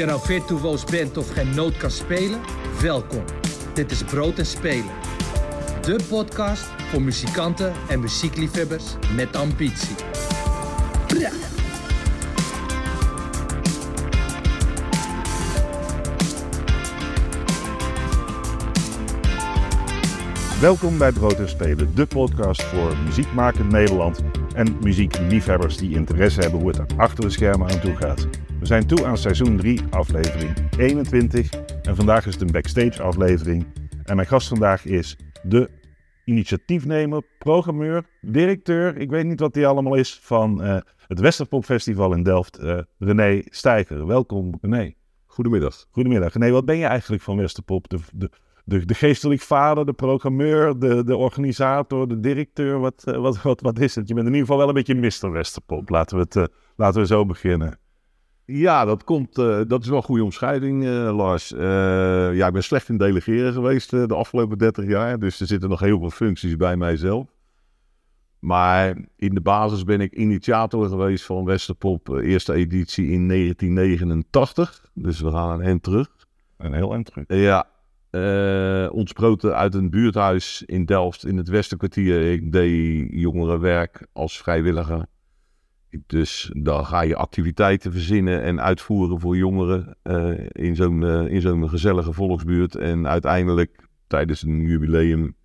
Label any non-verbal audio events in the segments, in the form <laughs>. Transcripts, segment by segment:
je nou virtuoos bent of geen noot kan spelen, welkom. Dit is Brood en Spelen. De podcast voor muzikanten en muziekliefhebbers met ambitie. Welkom bij Brood en Spelen, de podcast voor muziekmakend Nederland en muziekliefhebbers die interesse hebben hoe het er achter de schermen aan toe gaat. We zijn toe aan seizoen 3, aflevering 21 en vandaag is het een backstage aflevering. En mijn gast vandaag is de initiatiefnemer, programmeur, directeur, ik weet niet wat die allemaal is, van uh, het Westerpop Festival in Delft, uh, René Stijger. Welkom René. Goedemiddag. Goedemiddag. René, wat ben je eigenlijk van Westerpop? De, de, de, de geestelijk vader, de programmeur, de, de organisator, de directeur. Wat, uh, wat, wat, wat is het? Je bent in ieder geval wel een beetje Mr. Westerpop. Laten we, het, laten we zo beginnen. Ja, dat, komt, uh, dat is wel een goede omschrijving, Lars. ja, ik ben slecht in delegeren geweest de afgelopen 30 jaar. Dus er zitten nog heel veel functies bij mijzelf. Maar in de basis ben ik initiator geweest van Westerpop, eerste editie in 1989. Dus we gaan een eind terug. Een heel eind terug. Ja, ontsproten uit een buurthuis in Delft in het Westerkwartier. Ik deed jongerenwerk als vrijwilliger. Dus dan ga je activiteiten verzinnen en uitvoeren voor jongeren uh, in zo'n uh, in zo'n gezellige volksbuurt. En uiteindelijk tijdens een jubileum,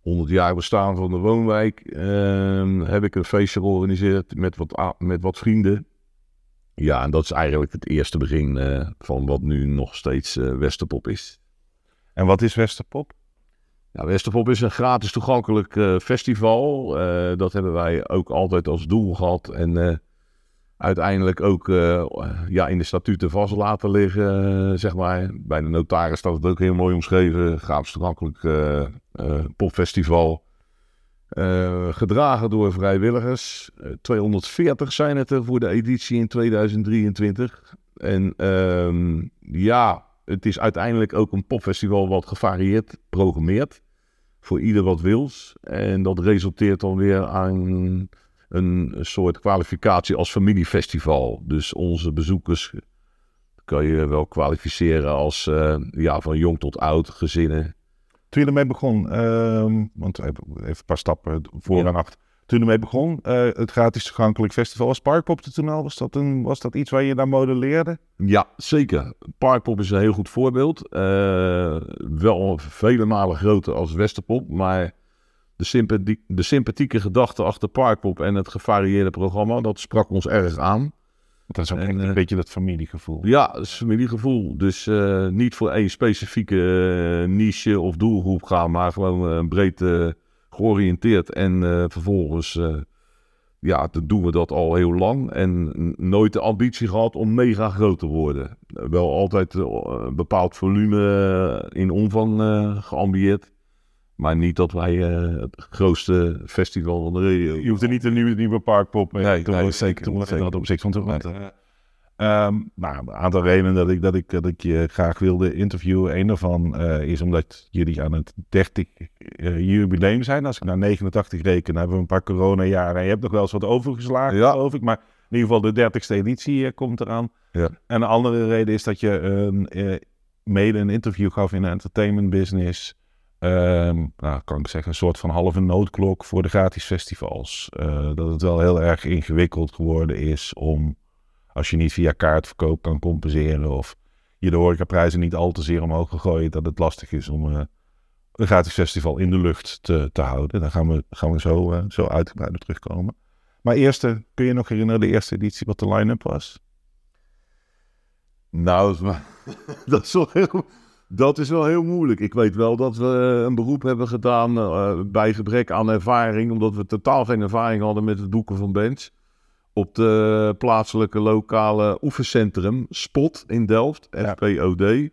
100 jaar bestaan van de woonwijk, ehm, heb ik een feestje georganiseerd met wat, met wat vrienden. Ja, en dat is eigenlijk het eerste begin van wat nu nog steeds Westerpop is. En wat is Westerpop? Nou, Westerpop is een gratis toegankelijk uh, festival. Uh, dat hebben wij ook altijd als doel gehad. En uh, uiteindelijk ook ja, in de statuten vast laten liggen. zeg maar. Bij de notaris staat het ook heel mooi omschreven. Gratis toegankelijk popfestival. gedragen door vrijwilligers. 240 zijn het er voor de editie in 2023. En ehm, ja, het is uiteindelijk ook een popfestival wat gevarieerd programmeert. Voor ieder wat wils. En dat resulteert dan weer aan een soort kwalificatie als familiefestival. Dus onze bezoekers kan je wel kwalificeren als uh, ja, van jong tot oud, gezinnen. Toen je ermee begon, uh, want even een paar stappen voor ja. en achter toen ermee begon. Uh, het gratis toegankelijk festival. Was Parkpop er toen al? Was dat, een, was dat iets waar je naar modelleerde? Ja, zeker. Parkpop is een heel goed voorbeeld. Uh, wel vele malen groter als Westerpop. Maar de, sympathie, de sympathieke gedachte achter Parkpop en het gevarieerde programma... dat sprak ons erg aan. Dat is ook en, een uh, beetje dat familiegevoel. Ja, dat is familiegevoel. Dus niet voor één specifieke niche of doelgroep gaan... maar gewoon een breed georiënteerd. En uh, vervolgens uh, ja, doen we dat al heel lang. En nooit de ambitie gehad om mega groot te worden. wel altijd een bepaald volume in omvang geambieerd. Maar niet dat wij het grootste festival van de regio... Je hoeft er niet een nieuwe, nieuwe parkpop mee nee, te nee, zeker, zeker. dat op zich van te Um, nou, een aantal redenen dat ik, dat ik, dat ik je graag wilde interviewen. Een daarvan uh, is omdat jullie aan het 30 uh, jubileum zijn. Als ik naar 89 reken, dan hebben we een paar coronajaren. En je hebt nog wel eens wat overgeslagen, ja. geloof ik. Maar in ieder geval de 30ste editie uh, komt eraan. Ja. En een andere reden is dat je mede een interview gaf in de entertainment business. Um, nou, kan ik zeggen, een soort van halve noodklok voor de gratis festivals. dat het wel heel erg ingewikkeld geworden is om als je niet via kaartverkoop kan compenseren of je de horecaprijzen niet al te zeer omhoog gegooid, dat het lastig is om uh, een gratis festival in de lucht te, te houden. Daar gaan we, gaan we zo, uh, zo uitgebreid terugkomen. Maar eerst, uh, kun je nog herinneren de eerste editie wat de line-up was? Nou, dat is, wel <laughs> heel, dat is wel heel moeilijk. Ik weet wel dat we een beroep hebben gedaan bij gebrek aan ervaring, omdat we totaal geen ervaring hadden met het boeken van bands op de plaatselijke lokale oefencentrum Spot in Delft, FPOD.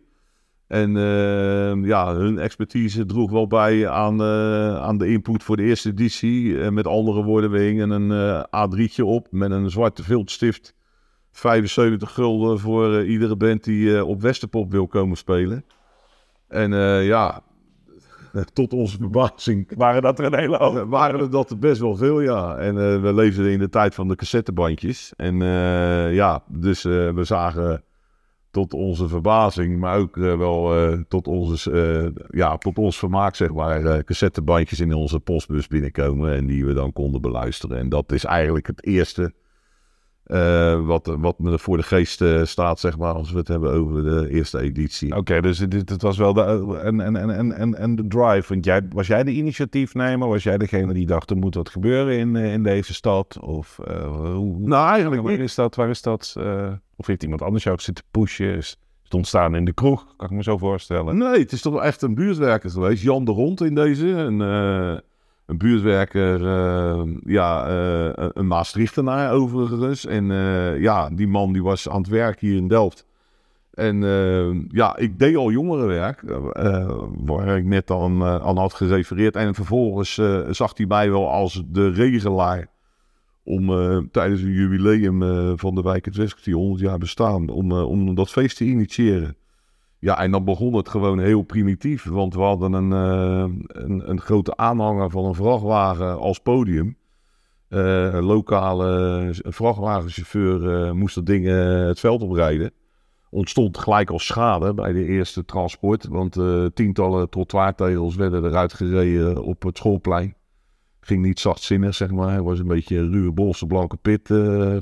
En uh, ja, hun expertise droeg wel bij aan, uh, aan de input voor de eerste editie. Met andere woorden, we hingen een A3'tje op met een zwarte viltstift. 75 gulden voor iedere band die op Westerpop wil komen spelen. En ja, <laughs> tot onze verbazing waren dat er een hele hoop. Waren er dat er best wel veel, ja. En uh, we leefden in de tijd van de cassettebandjes. En uh, ja, dus we zagen tot onze verbazing, maar ook eh, wel eh, tot, onze, eh, ja, tot ons vermaak, zeg maar, eh, cassettebandjes in onze postbus binnenkomen en die we dan konden beluisteren. En dat is eigenlijk het eerste eh, wat, wat me voor de geest eh, staat, zeg maar, als we het hebben over de eerste editie. Oké, dus dit, het was wel de, en, en, en, en, en, en de drive. Want jij, was jij de initiatiefnemer? Was jij degene die dacht, er moet wat gebeuren in, eh, in deze stad? Of hoe, Nou, eigenlijk waar is dat? Waar is dat? of heeft iemand anders jou zitten pushen? Is het ontstaan in de kroeg? Kan ik me zo voorstellen. Nee, het is toch wel echt een buurtwerker geweest. Jan de Rond in deze. Eh, een buurtwerker, eh, ja, eh, een Maastrichtenaar overigens. En eh, ja, die man die was aan het werk hier in Delft. En ja, ik deed al jongerenwerk, waar ik net aan, aan had gerefereerd. En vervolgens zag hij mij wel als de regelaar om tijdens een jubileum van de wijk het West, die 100 jaar bestaan, om, om dat feest te initiëren. Ja, en dan begon het gewoon heel primitief, want we hadden een, eh, een, grote aanhanger van een vrachtwagen als podium. Eh, een lokale vrachtwagenchauffeur eh, moest dat ding het veld oprijden. Ontstond gelijk al schade bij de eerste transport, want tientallen trottoirtegels werden eruit gereden op het schoolplein. Ging niet zachtzinnig, zeg maar. Hij was een beetje een ruwe bolse blanke pit,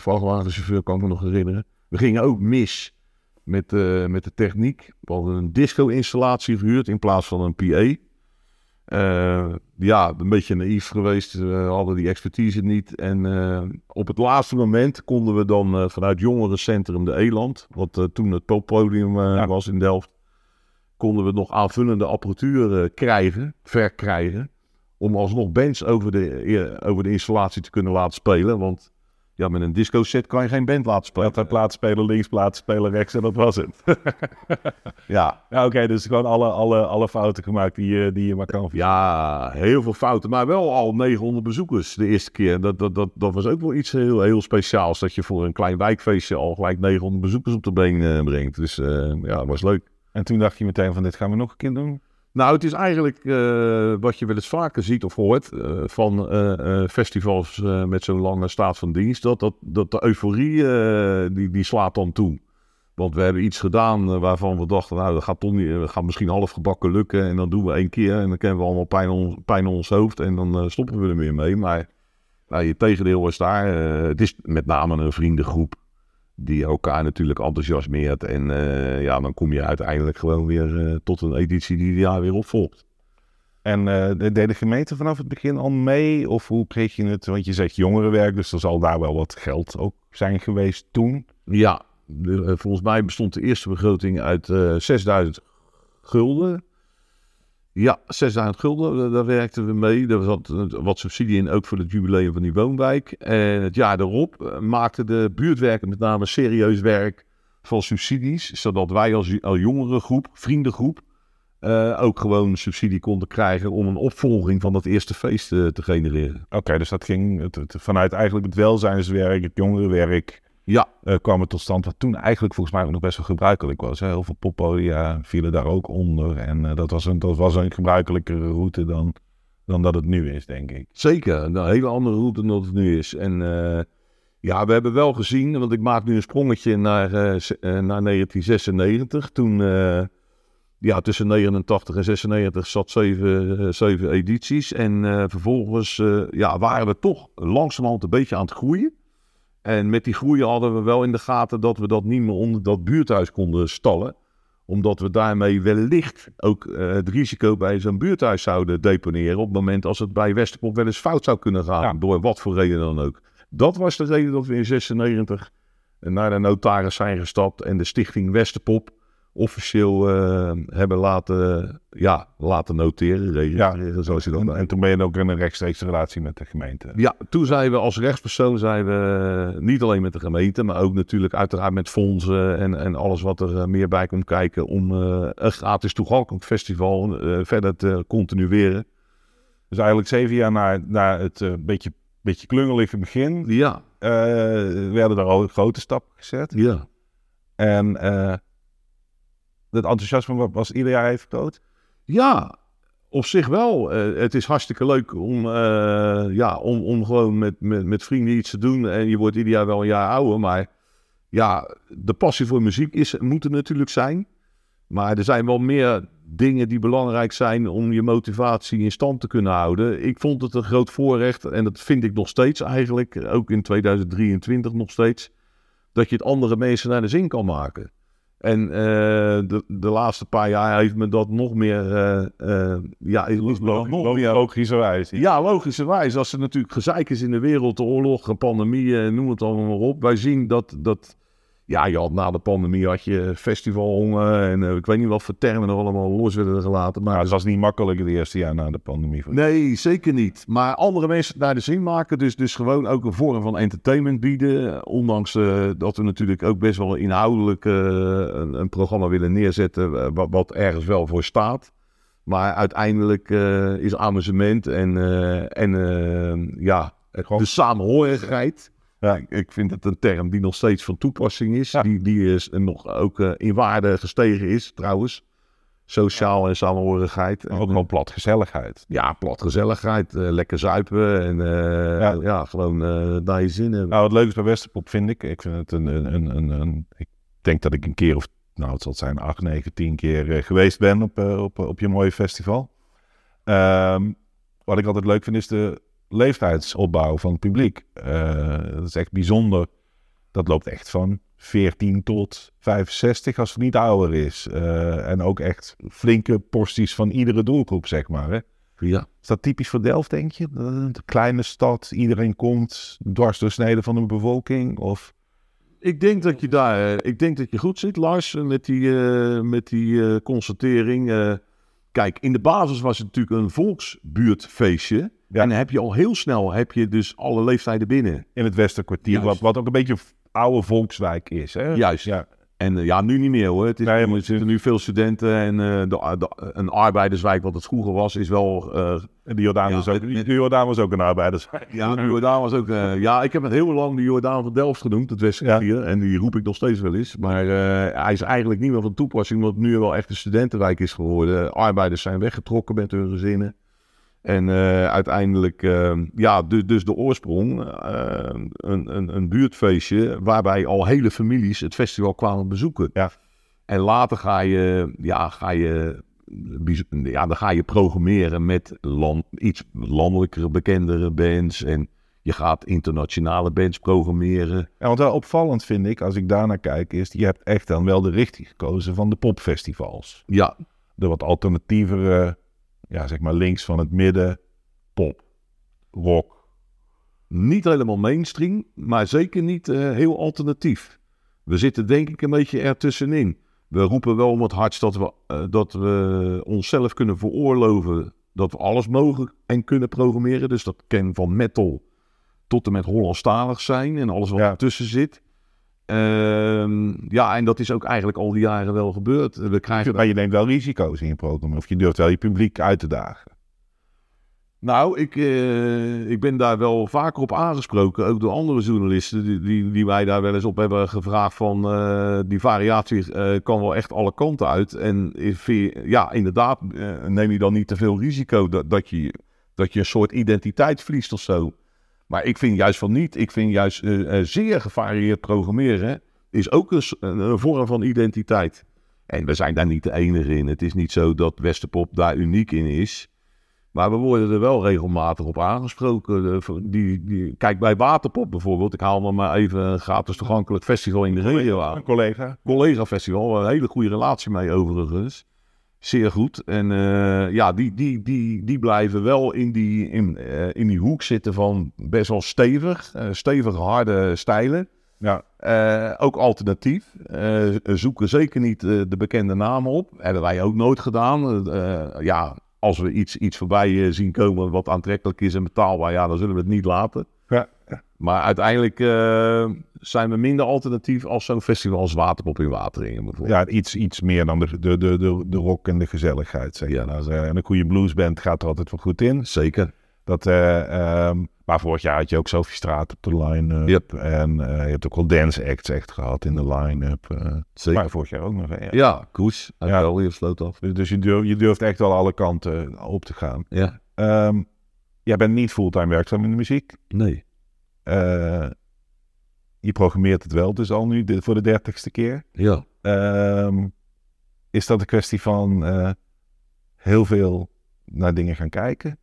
vrachtwagenchauffeur, kan ik me nog herinneren. We gingen ook mis met, eh, met de techniek. We hadden een disco-installatie gehuurd in plaats van een PA. Eh, ja, een beetje naïef geweest. We hadden die expertise niet. En eh, op het laatste moment konden we dan vanuit jongerencentrum de Eland, wat toen het poppodium Ja. was in Delft, konden we nog aanvullende apparatuur krijgen, verkrijgen, om alsnog bands over de, over de installatie te kunnen laten spelen. Want ja, met een disco set kan je geen band laten spelen. had daar plaatsspelen links, plaatsspelen rechts en dat was het. <laughs> Ja, ja, oké, dus gewoon alle, alle, alle fouten gemaakt die je, die je maar kan. Ja, heel veel fouten, maar wel al 900 bezoekers de eerste keer. Dat, dat, dat, dat was ook wel iets heel, heel speciaals, dat je voor een klein wijkfeestje al gelijk 900 bezoekers op de been eh, brengt. Dus eh, ja, dat was leuk. En toen dacht je meteen van dit gaan we nog een keer doen. Nou, het is eigenlijk eh, wat je wel eens vaker ziet of hoort eh, van eh, festivals met zo'n lange staat van dienst. Dat, dat, dat de euforie, die, die slaat dan toe. Want we hebben iets gedaan waarvan we dachten, nou, dat gaat, toch niet, misschien half gebakken lukken. En dan doen we één keer en dan kennen we allemaal pijn, on, pijn in ons hoofd en dan stoppen we er weer mee. Maar nou, je tegendeel is daar. het is met name een vriendengroep die elkaar natuurlijk enthousiasmeert. En eh, ja, dan kom je uiteindelijk gewoon weer eh, tot een editie die het jaar weer opvolgt. En de- deed de gemeente vanaf het begin al mee? Of hoe kreeg je het? Want je zegt jongerenwerk, dus er zal daar wel wat geld ook zijn geweest toen. Ja, volgens mij bestond de eerste begroting uit eh 6000 gulden. Ja, 6000 gulden, eh, daar werkten we mee. Er zat eh, wat subsidie in, ook voor het jubileum van die woonwijk. En het jaar daarop eh, maakten de buurtwerken met name serieus werk van subsidies. Zodat wij als, als jongere groep, vriendengroep, ook gewoon subsidie konden krijgen om een opvolging van dat eerste feest te genereren. Oké, dus dat ging vanuit eigenlijk het welzijnswerk, het jongerenwerk, Ja, eh, kwam het tot stand. Wat toen eigenlijk volgens mij ook nog best wel gebruikelijk was. Hè? Heel veel poppodia vielen daar ook onder. En eh, dat, was een, dat was een gebruikelijkere route dan, dan dat het nu is, denk ik. Zeker, een hele andere route dan dat het nu is. En eh, ja, we hebben wel gezien, want ik maak nu een sprongetje naar, naar 1996. Toen, ja, tussen 89 en 96 zat zeven, zeven edities. En vervolgens ja, waren we toch langzamerhand een beetje aan het groeien. En met die groei hadden we wel in de gaten dat we dat niet meer onder dat buurthuis konden stallen omdat we daarmee wellicht ook eh, het risico bij zo'n buurthuis zouden deponeren. op het moment als het bij Westerpop wel eens fout zou kunnen gaan. Ja. Door wat voor reden dan ook. Dat was de reden dat we in 96 naar de notaris zijn gestapt. en de stichting Westerpop officieel eh, hebben laten, ja, laten noteren. Registreren, zoals je dat En, toen ben je ook in een rechtstreekse relatie met de gemeente. Ja, toen zijn we als rechtspersoon zijn we niet alleen met de gemeente, maar ook natuurlijk uiteraard met fondsen en, en alles wat er eh, meer bij komt kijken om eh, een gratis toegankelijk festival eh, verder te continueren. Dus eigenlijk zeven jaar na, na het eh, beetje, beetje klungelige begin Ja, eh, werden er al grote stappen gezet. ja. En eh het enthousiasme wa- was ieder jaar even groot. Ja, op zich wel. Eh, het is hartstikke leuk om, eh, ja, om, om gewoon met, met, met vrienden iets te doen. En je wordt ieder jaar wel een jaar ouder, maar ja, de passie voor muziek is, moet er natuurlijk zijn. Maar er zijn wel meer dingen die belangrijk zijn om je motivatie in stand te kunnen houden. Ik vond het een groot voorrecht en dat vind ik nog steeds eigenlijk, ook in 2023 nog steeds, dat je het andere mensen naar de zin kan maken. En uh, de, de laatste paar jaar heeft me dat nog meer. Uh, uh, ja, nog, nog meer logischerwijs. Ja, logischerwijs. Als er natuurlijk gezeik is in de wereld, de oorlog, pandemie, noem het allemaal maar op. Wij zien dat, dat ja, je had na de pandemie had je festivalhonger en uh, ik weet niet wat voor termen er allemaal los werden gelaten. Maar ja, dus dat was niet makkelijk het eerste jaar na de pandemie. Nee, zeker niet. Maar andere mensen naar de zin maken. Dus, dus gewoon ook een vorm van entertainment bieden. Ondanks uh, dat we natuurlijk ook best wel inhoudelijk uh, een, een, programma willen neerzetten wat, wat, ergens wel voor staat. Maar uiteindelijk is amusement en, en ja, de samenhorigheid ja, ik vind het een term die nog steeds van toepassing is. Die, die is nog ook uh, in waarde gestegen is, trouwens. Sociaal en samenhorigheid. ook gewoon platgezelligheid. Ja, platgezelligheid. Uh, lekker zuipen en uh, ja. ja. gewoon naar je zin hebben. Nou, het leuke is bij Westerpop vind ik. Ik vind het een, een, een, een, een Ik denk dat ik een keer of, nou het zal zijn, acht, negen, tien keer geweest ben op, op, op je mooie festival. Um, wat ik altijd leuk vind is de leeftijdsopbouw van het publiek. Uh, dat is echt bijzonder. Dat loopt echt van 14 tot 65 als het niet ouder is. Uh, en ook echt flinke porties van iedere doelgroep, zeg maar. Hè? Ja. Is dat typisch voor Delft, denk je? Een kleine stad, iedereen komt dwars doorsneden van de bevolking? Of... Ik denk dat je daar, eh, ik denk dat je goed zit, Lars, met die, uh, met die uh, constatering. kijk, in de basis was het natuurlijk een volksbuurtfeestje. Ja. En dan heb je al heel snel heb je dus alle leeftijden binnen. In het Westerkwartier, wat, wat ook een beetje oude volkswijk is. Hè? Juist. Ja. En uh, ja, nu niet meer hoor. Het is, nee, er zitten nu veel studenten en uh, de, de, een arbeiderswijk, wat het vroeger was, is wel... Uh, de Jordaan, ja, was ook, de Jordaan was ook een arbeiderswijk. Ja, de Jordaan was ook... ja, ik heb het heel lang de Jordaan van Delft genoemd, het Westkwartier. Ja. En die roep ik nog steeds wel eens. Maar hij is eigenlijk niet meer van toepassing, omdat het nu wel echt een studentenwijk is geworden. Arbeiders zijn weggetrokken met hun gezinnen. En uh, uiteindelijk, uh, ja, dus, dus de oorsprong, uh, een, een, een buurtfeestje waarbij al hele families het festival kwamen bezoeken. Ja. En later ga je, ja, ga je, ja, dan ga je programmeren met land, iets landelijkere, bekendere bands. En je gaat internationale bands programmeren. Ja, want wel opvallend vind ik, als ik daarnaar kijk, is je hebt echt dan wel de richting gekozen van de popfestivals. Ja. De wat alternatievere ja, zeg maar links van het midden, pop, rock. Niet helemaal mainstream, maar zeker niet uh, heel alternatief. We zitten denk ik een beetje ertussenin. We roepen wel om het hardst dat we, uh, dat we onszelf kunnen veroorloven dat we alles mogen en kunnen programmeren. Dus dat kan van metal tot en met Hollandstalig zijn en alles wat ja. ertussen zit. Uh, ja, en dat is ook eigenlijk al die jaren wel gebeurd. We krijgen... Maar je neemt wel risico's in je programma, of je durft wel je publiek uit te dagen. Nou, ik, uh, ik ben daar wel vaker op aangesproken, ook door andere journalisten, die, die, die wij daar wel eens op hebben gevraagd van uh, die variatie uh, kan wel echt alle kanten uit. En ja, inderdaad, neem je dan niet te veel risico dat, dat, je, dat je een soort identiteit verliest of zo. Maar ik vind juist van niet. Ik vind juist uh, zeer gevarieerd programmeren is ook een, een, vorm van identiteit. En we zijn daar niet de enige in. Het is niet zo dat Westerpop daar uniek in is. Maar we worden er wel regelmatig op aangesproken. Die, die, kijk, bij Waterpop bijvoorbeeld. Ik haal me maar even een gratis toegankelijk festival in de regio aan. Een collega. Collega festival. Een hele goede relatie mee overigens. Zeer goed. En uh, ja, die, die, die, die blijven wel in die, in, uh, in die hoek zitten van best wel stevig. Uh, stevig harde stijlen. Ja. ook alternatief. zoeken zeker niet de bekende namen op. Hebben wij ook nooit gedaan. ja, als we iets, iets voorbij zien komen wat aantrekkelijk is en betaalbaar, ja, dan zullen we het niet laten. Maar uiteindelijk zijn we minder alternatief als zo'n festival als Waterpop in Wateringen bijvoorbeeld. Ja, iets, iets meer dan de, de, de, de, de rock en de gezelligheid. Zeg ja. Nou, en een goede bluesband gaat er altijd wel goed in. Zeker. Dat, uh, um, maar vorig jaar had je ook Sophie Straat op de line-up. Yep. En uh, je hebt ook wel dance acts echt gehad in de line-up. Uh, Zeker. Maar vorig jaar ook nog. Ja, ja Koes. Ja. wel weer sloot af. Dus, dus je, durft, je durft echt wel alle kanten op te gaan. Ja. Um, jij bent niet fulltime werkzaam in de muziek. Nee. Je programmeert het wel dus al nu de- voor de dertigste keer. Ja. Ehm, is dat een kwestie van eh, heel veel naar dingen gaan kijken?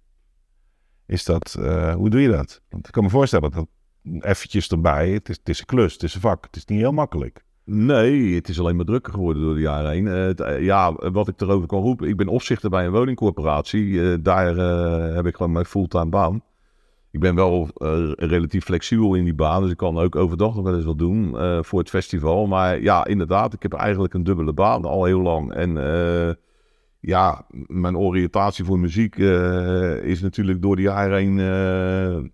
Is dat, eh, hoe doe je dat? Want ik kan me voorstellen dat eventjes erbij, het is, het is een klus, het is een vak, het is niet heel makkelijk. Nee, het is alleen maar drukker geworden door de jaren heen. Eh, eh, ja, wat ik erover kan roepen. Ik ben opzichter bij een woningcorporatie. Eh, daar eh, heb ik gewoon mijn fulltime baan. Ik ben wel eh, relatief flexibel in die baan. Dus ik kan ook overdag nog wel eens wat doen eh, voor het festival. Maar ja, inderdaad, ik heb eigenlijk een dubbele baan al heel lang. En eh, ja, mijn oriëntatie voor muziek is natuurlijk door de jaren heen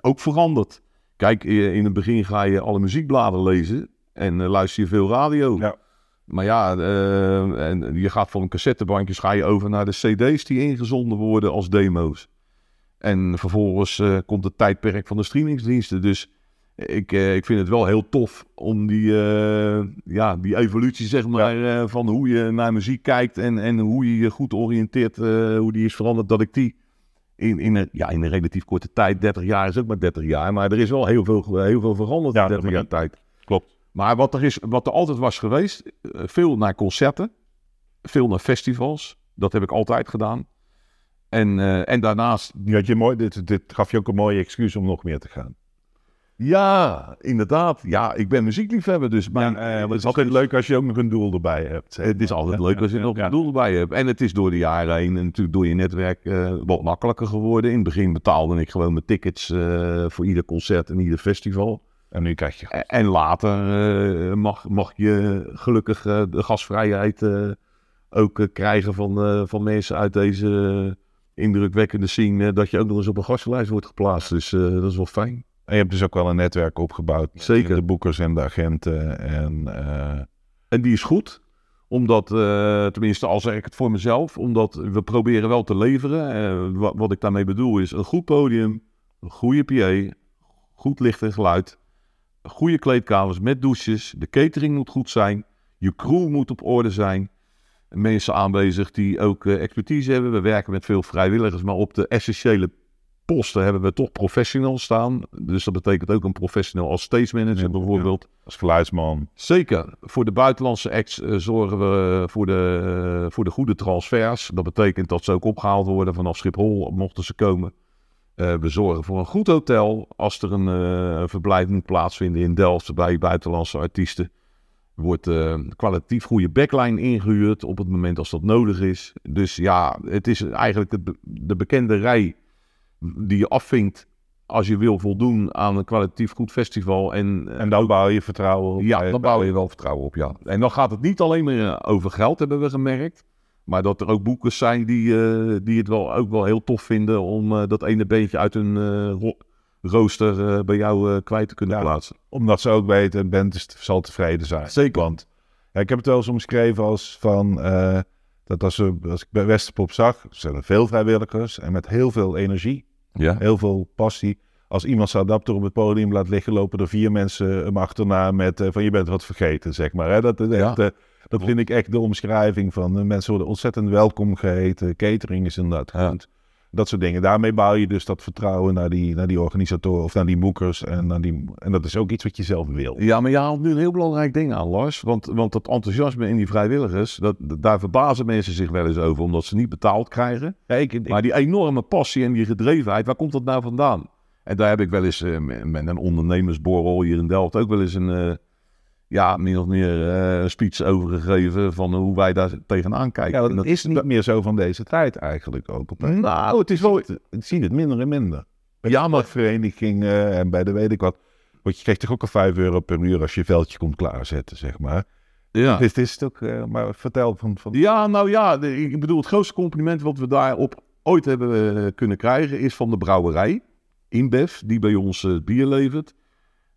ook veranderd. Kijk, in het begin ga je alle muziekbladen lezen. En luister je veel radio. Ja. Maar ja, en je gaat van cassettebandjes ga je over naar de cd's die ingezonden worden als demo's. En vervolgens eh, komt het tijdperk van de streamingsdiensten. Dus ik, eh, ik vind het wel heel tof om die, eh, ja, die evolutie zeg maar, van hoe je naar muziek kijkt en, en hoe je je goed oriënteert, hoe die is veranderd, dat ik die in, in, een, ja, in een relatief korte tijd, 30 jaar is ook maar 30 jaar, maar er is wel heel veel, heel veel veranderd Ja, in 30 dat jaar tijd. Klopt. Maar wat er, is, wat er altijd was geweest, veel naar concerten, veel naar festivals. Dat heb ik altijd gedaan. En, eh, en daarnaast, Nu had je mooi, dit, dit gaf je ook een mooie excuus om nog meer te gaan. ja, inderdaad. Ja, ik ben muziekliefhebber, dus mijn, Maar eh, het is altijd leuk als je ook nog een doel erbij hebt. Het is altijd leuk als je nog een doel erbij hebt. En het is door de jaren heen en natuurlijk door je netwerk eh, wat makkelijker geworden. In het begin betaalde ik gewoon mijn tickets voor ieder concert en ieder festival. En nu krijg je... En later mag, mag je gelukkig de gasvrijheid ook krijgen van, van mensen uit deze indrukwekkende scene. eh, dat je ook nog eens op een gastenlijst wordt geplaatst. Dus eh, dat is wel fijn. En je hebt dus ook wel een netwerk opgebouwd. met Zeker. De boekers en de agenten. En eh, En die is goed. Omdat, eh, tenminste al zeg ik het voor mezelf, omdat we proberen wel te leveren. Wat, wat ik daarmee bedoel is een goed podium, een goede PA, goed licht en geluid, goede kleedkamers met douches, de catering moet goed zijn, je crew moet op orde zijn. Mensen aanwezig die ook eh, expertise hebben. We werken met veel vrijwilligers, maar op de essentiële posten hebben we toch professionals staan. Dus dat betekent ook een professional als stage manager Ja, bijvoorbeeld. als geluidsman. Zeker. Voor de buitenlandse acts eh, zorgen we voor de, eh, voor de goede transfers. Dat betekent dat ze ook opgehaald worden vanaf Schiphol, mochten ze komen. We zorgen voor een goed hotel. Als er een een verblijf moet plaatsvinden in Delft bij buitenlandse artiesten. Wordt eh, kwalitatief goede backline ingehuurd op het moment als dat nodig is. Dus ja, het is eigenlijk de, be- de bekende rij die je afvinkt als je wil voldoen aan een kwalitatief goed festival. En, En dan bouw je vertrouwen op. ja, bij- dan bouw je wel vertrouwen op, ja. En dan gaat het niet alleen meer eh, over geld, hebben we gemerkt. Maar dat er ook boekers zijn die, eh, die het wel, ook wel heel tof vinden om eh, dat ene beentje uit hun eh, ro- rooster eh, bij jou eh, kwijt te kunnen Ja. plaatsen. Omdat ze ook weten, bent is, zal tevreden zijn. Zeker. Want ja, ik heb het wel eens omschreven als van... eh, dat als, we, als ik bij Westerpop zag, zijn er veel vrijwilligers en met heel veel energie, Ja. heel veel passie. Als iemand zijn adapter op het podium laat liggen, lopen er vier mensen hem achterna met van je bent wat vergeten, zeg maar. Hè? Dat, is Ja. echt, dat vind ik echt de omschrijving van mensen worden ontzettend welkom geheten. Catering is inderdaad Ja. goed. Dat soort dingen. Daarmee bouw je dus dat vertrouwen naar die, naar die organisatoren of naar die boekers. En, naar die, en dat is ook iets wat je zelf wil. Ja, maar je haalt nu een heel belangrijk ding aan, Lars. Want, want dat enthousiasme in die vrijwilligers, dat, daar verbazen mensen zich wel eens over, omdat ze niet betaald krijgen. Ja, ik, ik- Maar die enorme passie en die gedrevenheid, waar komt dat nou vandaan? En daar heb ik wel eens eh, met met een ondernemersborrel hier in Delft ook wel eens een, eh, ja, min of meer een speech over gegeven van hoe wij daar tegenaan kijken. ja, dat is niet meer zo van deze tijd eigenlijk ook. Op Nou, het is wel... Ik zie het minder en minder. Bij Ja, maar- de verenigingen en bij de weet ik wat. Want je krijgt toch ook al 5 euro per uur als je veldje komt klaarzetten, zeg maar. Ja. Dit is het ook, eh, maar vertel van... van Ja, nou ja, de- ik bedoel, het grootste compliment wat we daarop ooit hebben eh, kunnen krijgen is van de brouwerij, InBev, die bij ons bier levert.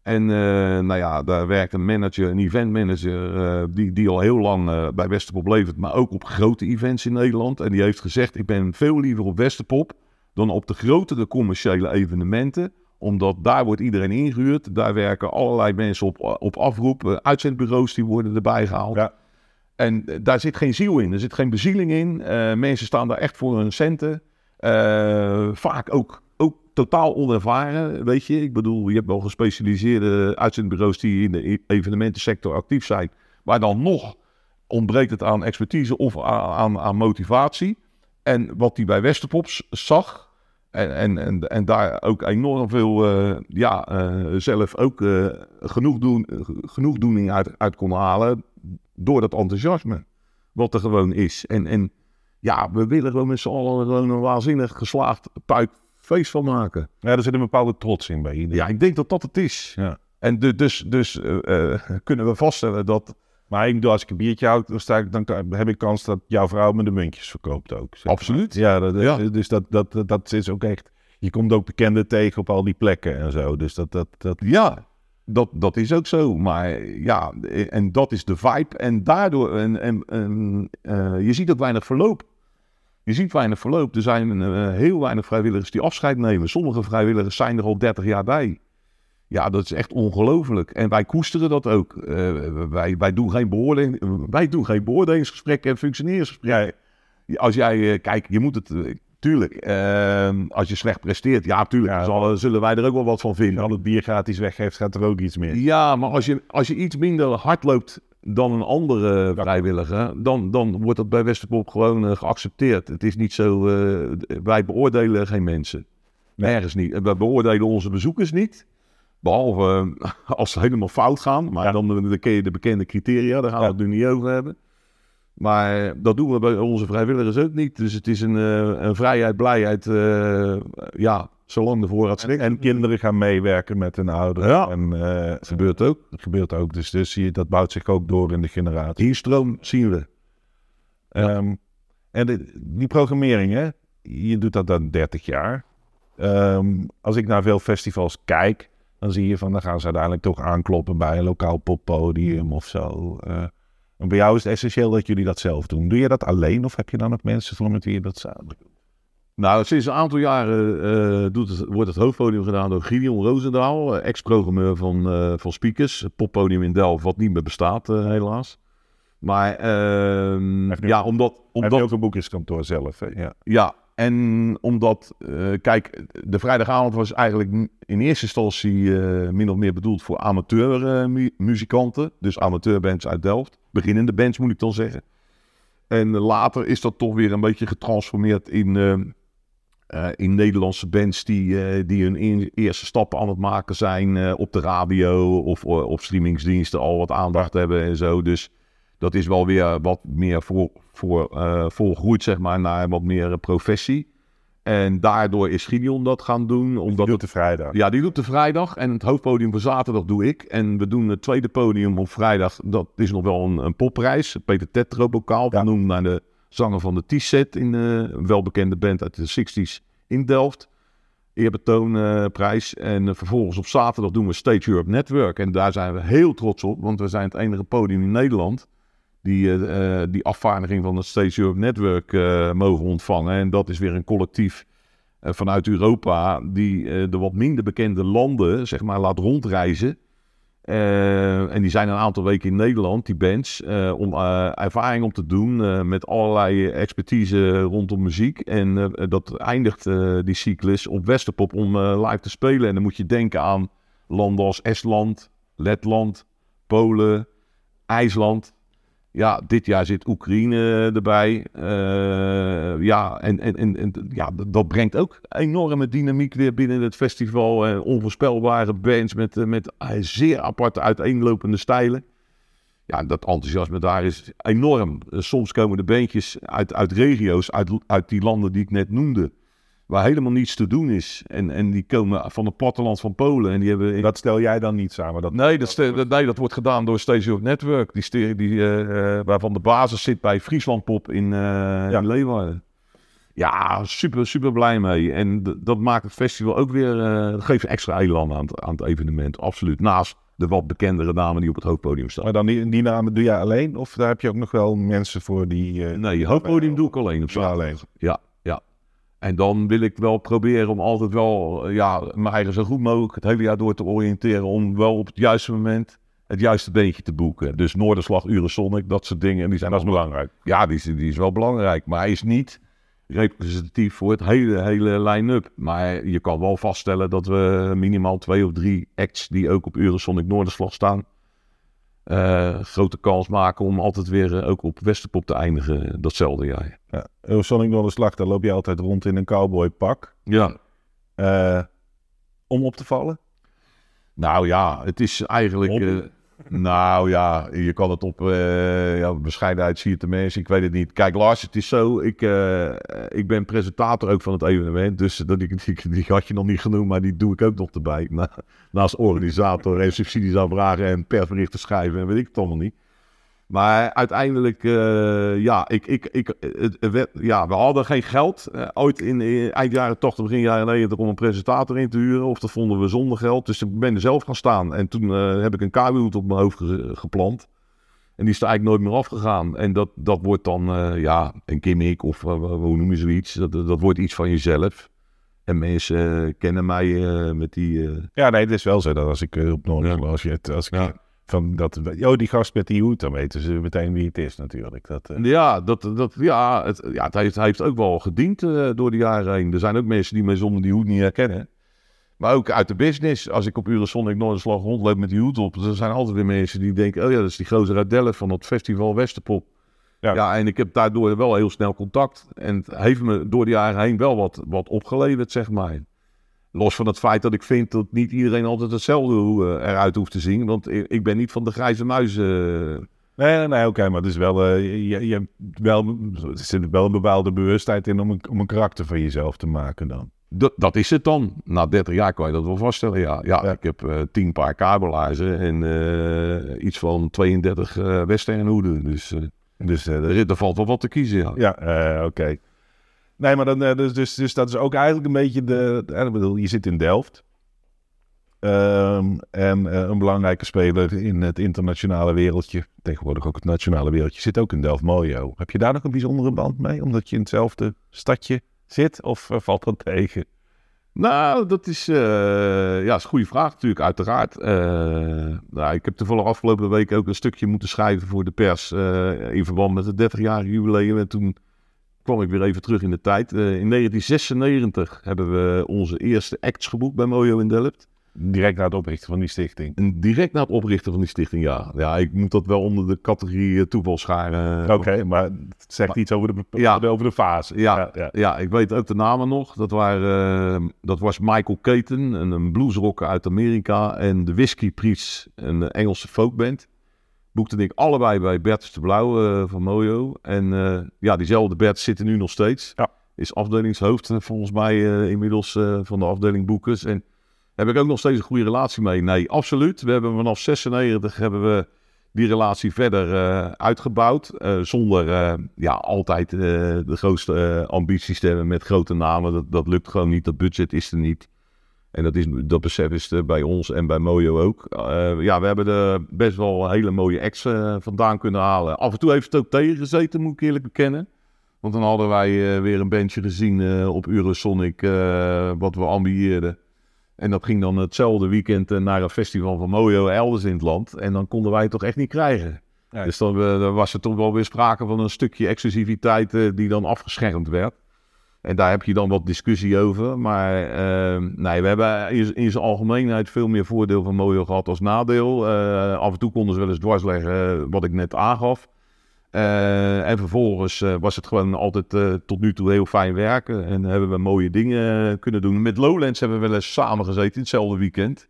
En eh, nou ja, daar werkt een manager, een eventmanager, eh, die, die al heel lang eh, bij Westerpop levert, maar ook op grote events in Nederland. En die heeft gezegd, ik ben veel liever op Westerpop dan op de grotere commerciële evenementen. Omdat daar wordt iedereen ingehuurd. Daar werken allerlei mensen op, op afroep. Uitzendbureaus die worden erbij gehaald. Ja. En daar zit geen ziel in. Er zit geen bezieling in. Eh, mensen staan daar echt voor hun centen. Vaak ook totaal onervaren, weet je. Ik bedoel, je hebt wel gespecialiseerde uitzendbureaus die in de e- evenementensector actief zijn. Maar dan nog ontbreekt het aan expertise of aan, aan, motivatie. En wat hij bij Westerpops zag, en, en, en, en daar ook enorm veel, eh, ja, eh, zelf ook uh, genoegdoen, genoegdoening uit, uit kon halen door dat enthousiasme. Wat er gewoon is. En, en ja, we willen gewoon met z'n allen een waanzinnig geslaagd puik feest van maken. Ja, er zit een bepaalde trots in bij je. Ja, ik denk dat dat het is. Ja. En de, dus, dus kunnen we vaststellen dat maar ik bedoel, als ik een biertje houd, dan, sta ik, dan heb ik kans dat jouw vrouw me de muntjes verkoopt ook. zeg maar. Absoluut. Ja, dat, Ja. dus dat, dat, dat, dat is ook echt... Je komt ook bekenden tegen op al die plekken en zo. Dus dat... dat, dat Ja, dat, dat is ook zo. Maar ja, en dat is de vibe. En daardoor, en, en, en, eh, je ziet ook weinig verloop. Je ziet weinig verloop. Er zijn eh, heel weinig vrijwilligers die afscheid nemen. Sommige vrijwilligers zijn er al 30 jaar bij. Ja, dat is echt ongelooflijk. En wij koesteren dat ook. Eh, wij, wij, doen geen beoordeling, wij doen geen beoordelingsgesprekken en functioneringsgesprekken. Als jij, eh, kijk, je moet het, tuurlijk, eh, als je slecht presteert, ja, tuurlijk, Ja, zal- zullen wij er ook wel wat van als je vinden. al het bier gratis weggeeft, gaat er ook iets meer. Ja, maar als je, als je iets minder hard loopt dan een andere vrijwilliger, dan, dan wordt dat bij Westerpop gewoon eh, geaccepteerd. Het is niet zo, eh, wij beoordelen geen mensen. Nergens niet. En wij beoordelen onze bezoekers niet. Behalve eh, <laughs> als ze helemaal fout gaan. Maar Ja. dan, dan ken je de bekende criteria, daar gaan we Ja. het nu niet over hebben. Maar dat doen we bij onze vrijwilligers ook niet. Dus het is een, eh, een vrijheid, blijheid, ja, zolang de voorraad En, slikt. en kinderen gaan meewerken met hun ouders. Ja. En, eh, Dat gebeurt ook. dat gebeurt ook. Dus, dus zie je, dat bouwt zich ook door in de generatie. Die stroom zien we. Ehm, en de- die programmering, hè? je doet dat dan 30 jaar. Ehm, als ik naar veel festivals kijk, dan zie je van dan gaan ze uiteindelijk toch aankloppen bij een lokaal poppodium of zo. Eh, en bij jou is het essentieel dat jullie dat zelf doen. Doe je dat alleen of heb je dan ook mensen voor met wie je dat samen doet? Nou, sinds een aantal jaren eh, doet het, wordt het hoofdpodium gedaan door Gideon Roosendaal, eh, ex-programmeur van, eh, van Speakers. Het poppodium in Delft, wat niet meer bestaat, helaas. Maar ehm, nu- ja, omdat, omdat ook een boekingskantoor zelf? Hè? Ja. Ja, en omdat, kijk, de vrijdagavond was eigenlijk in eerste instantie min of meer bedoeld voor amateurmuzikanten. dus amateurbands uit Delft. Beginnende bands moet ik dan zeggen. En later is dat toch weer een beetje getransformeerd in, eh, in Nederlandse bands die, eh, die hun eerste stappen aan het maken zijn eh, op de radio of op streamingsdiensten al wat aandacht hebben en zo. Dus dat is wel weer wat meer voor, voor, volgroeid, zeg maar, naar wat meer professie. En daardoor is Gideon dat gaan doen. Omdat Dat het, doet de vrijdag. ja, die doet de vrijdag. En het hoofdpodium voor zaterdag doe ik. En we doen het tweede podium op vrijdag. Dat is nog wel een, een popprijs. Peter Tetro bokaal. Ja. Genoemd naar de zanger van de T-set. In eh, een welbekende band uit de 60s in Delft. Eerbetoonprijs. en eh, vervolgens op zaterdag doen we Stage Europe Network. En daar zijn we heel trots op. Want we zijn het enige podium in Nederland die eh, eh, die afvaardiging van het Stage Europe Network eh, mogen ontvangen. En dat is weer een collectief eh, vanuit Europa die eh, de wat minder bekende landen zeg maar, laat rondreizen. Eh, en die zijn een aantal weken in Nederland, die bands, eh, om eh, ervaring op te doen met allerlei expertise rondom muziek. En dat eindigt die cyclus op Westerpop om live te spelen. En dan moet je denken aan landen als Estland, Letland, Polen, IJsland. Ja, dit jaar zit Oekraïne erbij. Eh, ja, en, en, en, ja, dat- brengt ook enorme dynamiek weer binnen het festival. En onvoorspelbare bands met, eh, met eh, zeer aparte uiteenlopende stijlen. Ja, dat enthousiasme daar is enorm. Eh, Soms komen de bandjes uit, uit regio's, uit, uit die landen die ik net noemde, waar helemaal niets te doen is. En, en die komen van het platteland van Polen en die hebben... Dat stel jij dan niet samen. Dat, Nee dat, ste- nee, dat wordt gedaan door Stage of Network. Die, die, eh, eh, waarvan de basis zit bij Friesland Pop in, eh in Leeuwarden. Ja, super, super blij mee. En dat maakt het festival ook weer... dat geeft extra elan aan het, aan het evenement. Absoluut. Naast de wat bekendere namen die op het hoofdpodium staan. Maar dan die, die namen doe jij alleen? Of daar heb je ook nog wel mensen voor die... Nee, hoofdpodium doe ik alleen op Ja, alleen. Ja, ja. En dan wil ik wel proberen om altijd wel, eh, ja, me eigen zo goed mogelijk het hele jaar door te oriënteren. Om wel op het juiste moment het juiste beentje te boeken. Dus Noorderslag, Uresonic, dat soort dingen. En die zijn allemaal- belangrijk. Ja, die is, die is wel belangrijk. Maar hij is niet representatief voor het hele, hele line-up. Maar je kan wel vaststellen dat we minimaal twee of drie acts die ook op Eurosonic Noorderslag staan, eh, grote kans maken om altijd weer eh, ook op Westerpop te eindigen datzelfde jaar. Ja. Eurosonic Noorderslag, daar loop je altijd rond in een cowboypak. Ja, Eh, om op te vallen? nou ja, het is eigenlijk... Eh, nou ja, je kan het op eh, ja, bescheidenheid zie je de mensen. Ik weet het niet. Kijk, Lars, het is zo. Ik, ik ben presentator ook van het evenement. Dus <laughs> dat, die, die, die had je nog niet genoemd, maar die doe ik ook nog erbij. <laughs> Na, naast organisator en subsidies aanvragen en persberichten schrijven en weet ik het allemaal niet. Maar uiteindelijk, eh, ja, ik, ik, ik, het, het werd- ja, we hadden geen geld eh, ooit in, in eind jaren 80, begin jaren 90 om een presentator in te huren. Of dat vonden we zonder geld. Dus ik ben er zelf gaan staan. En toen eh, heb ik een kabelhoed op mijn hoofd ge- geplant. En die is er eigenlijk nooit meer afgegaan. En dat, dat wordt dan, ja, een gimmick of hoe noem je zoiets. Dat, dat wordt iets van jezelf. En mensen kennen mij met die... Ja, nee, het is wel zo dat als ik op Noorderslag, Ja. als, je als ik Ja. Van dat, oh, die gast met die hoed, dan weten ze meteen wie het is natuurlijk. Dat, eh, Ja, dat, dat, ja, het, ja het, heeft, hij heeft ook wel gediend eh, door de jaren heen. Er zijn ook mensen die mij zonder die hoed niet herkennen. Maar ook uit de business. Als ik op Eurosonic Noorderslag rondloop met die hoed op... er zijn altijd weer mensen die denken... oh ja, dat is die gozer uit Delft van het festival Westerpop. Ja. Ja. en ik heb daardoor wel heel snel contact. En het heeft me door de jaren heen wel wat, wat opgeleverd, zeg maar. Los van het feit dat ik vind dat niet iedereen altijd hetzelfde hoe, eh, eruit hoeft te zien. Want ik, ben niet van de grijze muis... eh, Nee, nee, nee oké, maar het is wel, eh, je, je, hebt wel, er zit wel een bepaalde bewustheid in om een, om een karakter van jezelf te maken dan. Dat, dat is het dan. Na 30 jaar kan je dat wel vaststellen. Ja, ja, Ja. ik heb eh 10 paar kabelaarzen en iets van 32 eh western hoeden. Dus Dus er, er valt wel wat te kiezen. Ja. Ja, oké. Nee, maar dan, eh, dus, dus, dus dat is ook eigenlijk een beetje de. eh, ik bedoel, je zit in Delft. Ehm, en eh, een belangrijke speler in het internationale wereldje, tegenwoordig ook het nationale wereldje, zit ook in Delft Mojo. Heb je daar nog een bijzondere band mee, omdat je in hetzelfde stadje zit? Of valt dat tegen? Nou, dat is, ja, is een goede vraag natuurlijk, uiteraard. Nou, ik heb toevallig afgelopen week ook een stukje moeten schrijven voor de pers in verband met het 30-jarige jubileum. En toen kwam ik weer even terug in de tijd. Eh, in 1996 hebben we onze eerste acts geboekt bij Mojo in Delft. Direct na het oprichten van die stichting. En direct na het oprichten van die stichting, ja. Ja, ik moet dat wel onder de categorie eh, toeval scharen. Oké, maar het zegt iets over de, Ja. over de fase. Ja, ja. ja. ik weet ook de namen nog. Dat, waren, eh, dat was Michael Keaton, een, een bluesrocker uit Amerika. En de Whiskey Priests, een Engelse folkband. Boekte ik allebei bij Bertus de Blauw eh, van Mojo. En eh, ja, diezelfde Bert zit er nu nog steeds. Ja. Is afdelingshoofd eh, volgens mij inmiddels van de afdeling Boekers. En heb ik ook nog steeds een goede relatie mee? Nee, absoluut. We hebben vanaf 96 hebben we die relatie verder uitgebouwd. zonder ja, altijd de grootste ambities te hebben met grote namen. Dat, dat lukt gewoon niet. Dat budget is er niet. En dat, is, dat besef is er bij ons en bij Mojo ook. Eh, ja, we hebben er best wel hele mooie acts eh, vandaan kunnen halen. Af en toe heeft het ook tegengezeten, moet ik eerlijk bekennen. Want dan hadden wij eh, weer een bandje gezien op Eurosonic, wat we ambieerden. En dat ging dan hetzelfde weekend naar een festival van Mojo elders in het land. En dan konden wij het toch echt niet krijgen. Nee. Dus dan, dan was er toch wel weer sprake van een stukje exclusiviteit die dan afgeschermd werd. En daar heb je dan wat discussie over. Maar eh, nee, we hebben in, in zijn algemeenheid veel meer voordeel van Mojo gehad als nadeel. Eh, af en toe konden ze wel eens dwarsleggen eh, wat ik net aangaf. Eh, en vervolgens was het gewoon altijd tot nu toe heel fijn werken. En hebben we mooie dingen kunnen doen. Met Lowlands hebben we wel eens samengezeten in hetzelfde weekend.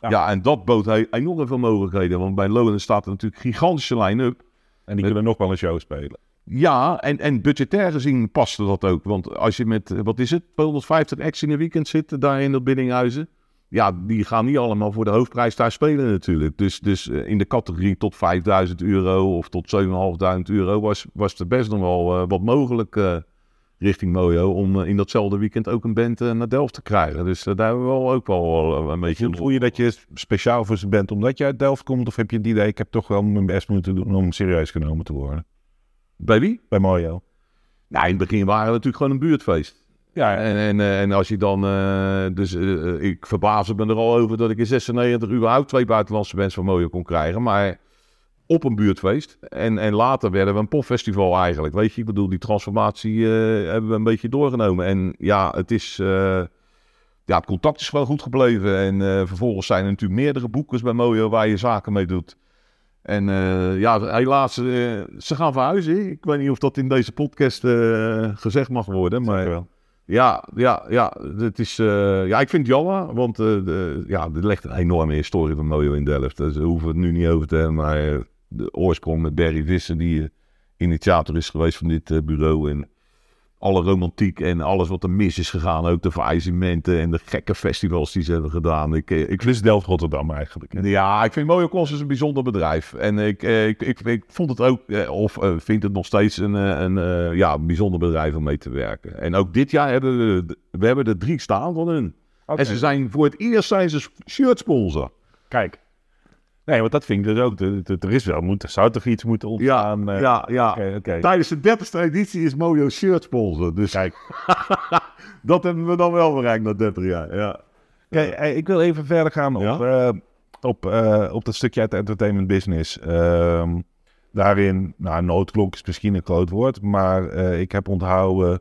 Ja. Ja, en dat bood he- enorm veel mogelijkheden. Want bij Lowlands staat er natuurlijk een gigantische line-up. En die Met- kunnen nog wel een show spelen. Ja, en, en budgetair gezien paste dat ook. Want als je met, wat is het, 250 acts in een weekend zit daar in dat Biddinghuizen. Ja, die gaan niet allemaal voor de hoofdprijs daar spelen natuurlijk. Dus, dus eh, in de categorie tot 5000 euro of tot 7500 euro was, was er best nog wel eh, wat mogelijk eh, richting Mojo. Om in datzelfde weekend ook een band naar Delft te krijgen. Dus daar hebben we wel ook wel een beetje... Voel, voel je dat je speciaal voor ze bent omdat je uit Delft komt? Of heb je het idee, ik heb toch wel mijn best moeten doen om serieus genomen te worden? Bij wie? Bij Mojo. Nou, in het begin waren we natuurlijk gewoon een buurtfeest. Ja, En, en, eh, en als je dan, eh, dus eh, ik verbaasde me er al over dat ik in 96 überhaupt twee buitenlandse bands van Mojo kon krijgen. Maar op een buurtfeest. En, en later werden we een popfestival eigenlijk. Weet je, ik bedoel, die transformatie eh, hebben we een beetje doorgenomen. En ja, het is... eh, ja, het contact is gewoon goed gebleven. En eh, vervolgens zijn er natuurlijk meerdere boekers bij Mojo waar je zaken mee doet. En eh, ja, helaas, eh, ze gaan verhuizen. Ik weet niet of dat in deze podcast eh, gezegd mag worden. Maar Zeker wel. ja, ja, ja, het is, ja, ik vind het jammer, want de, ja, er ligt een enorme historie van Mojo in Delft. Dus daar hoeven we het nu niet over te hebben, maar de oorsprong met Barry Visser, die initiator is geweest van dit bureau. En alle romantiek en alles wat er mis is gegaan, ook de verijzementen en de gekke festivals die ze hebben gedaan. Ik, eh, ik wist Delft Rotterdam eigenlijk. hè. ja, ik vind Mojo Concerts een bijzonder bedrijf. En ik, eh, ik, ik, ik vond het ook, eh, of eh, vind het nog steeds een, een eh, ja, een bijzonder bedrijf om mee te werken. En ook dit jaar hebben we, we hebben er drie staan van hun. En ze zijn voor het eerst zijn ze shirt sponsor. Kijk. Nee, want dat vind ik dus ook. Er, is wel, moet, er zou toch iets moeten Ja, ontstaan. eh, ja, ja. Oké, oké. Tijdens de 30ste editie is Mojo shirt sponsor. Dus Kijk, <laughs> dat hebben we dan wel bereikt na 30 jaar. Ja. Kijk, ik wil even verder gaan op, Ja? eh, op, eh, op dat stukje uit de entertainment business. Ehm, daarin, nou, noodklok is misschien een groot woord, maar eh, ik heb onthouden,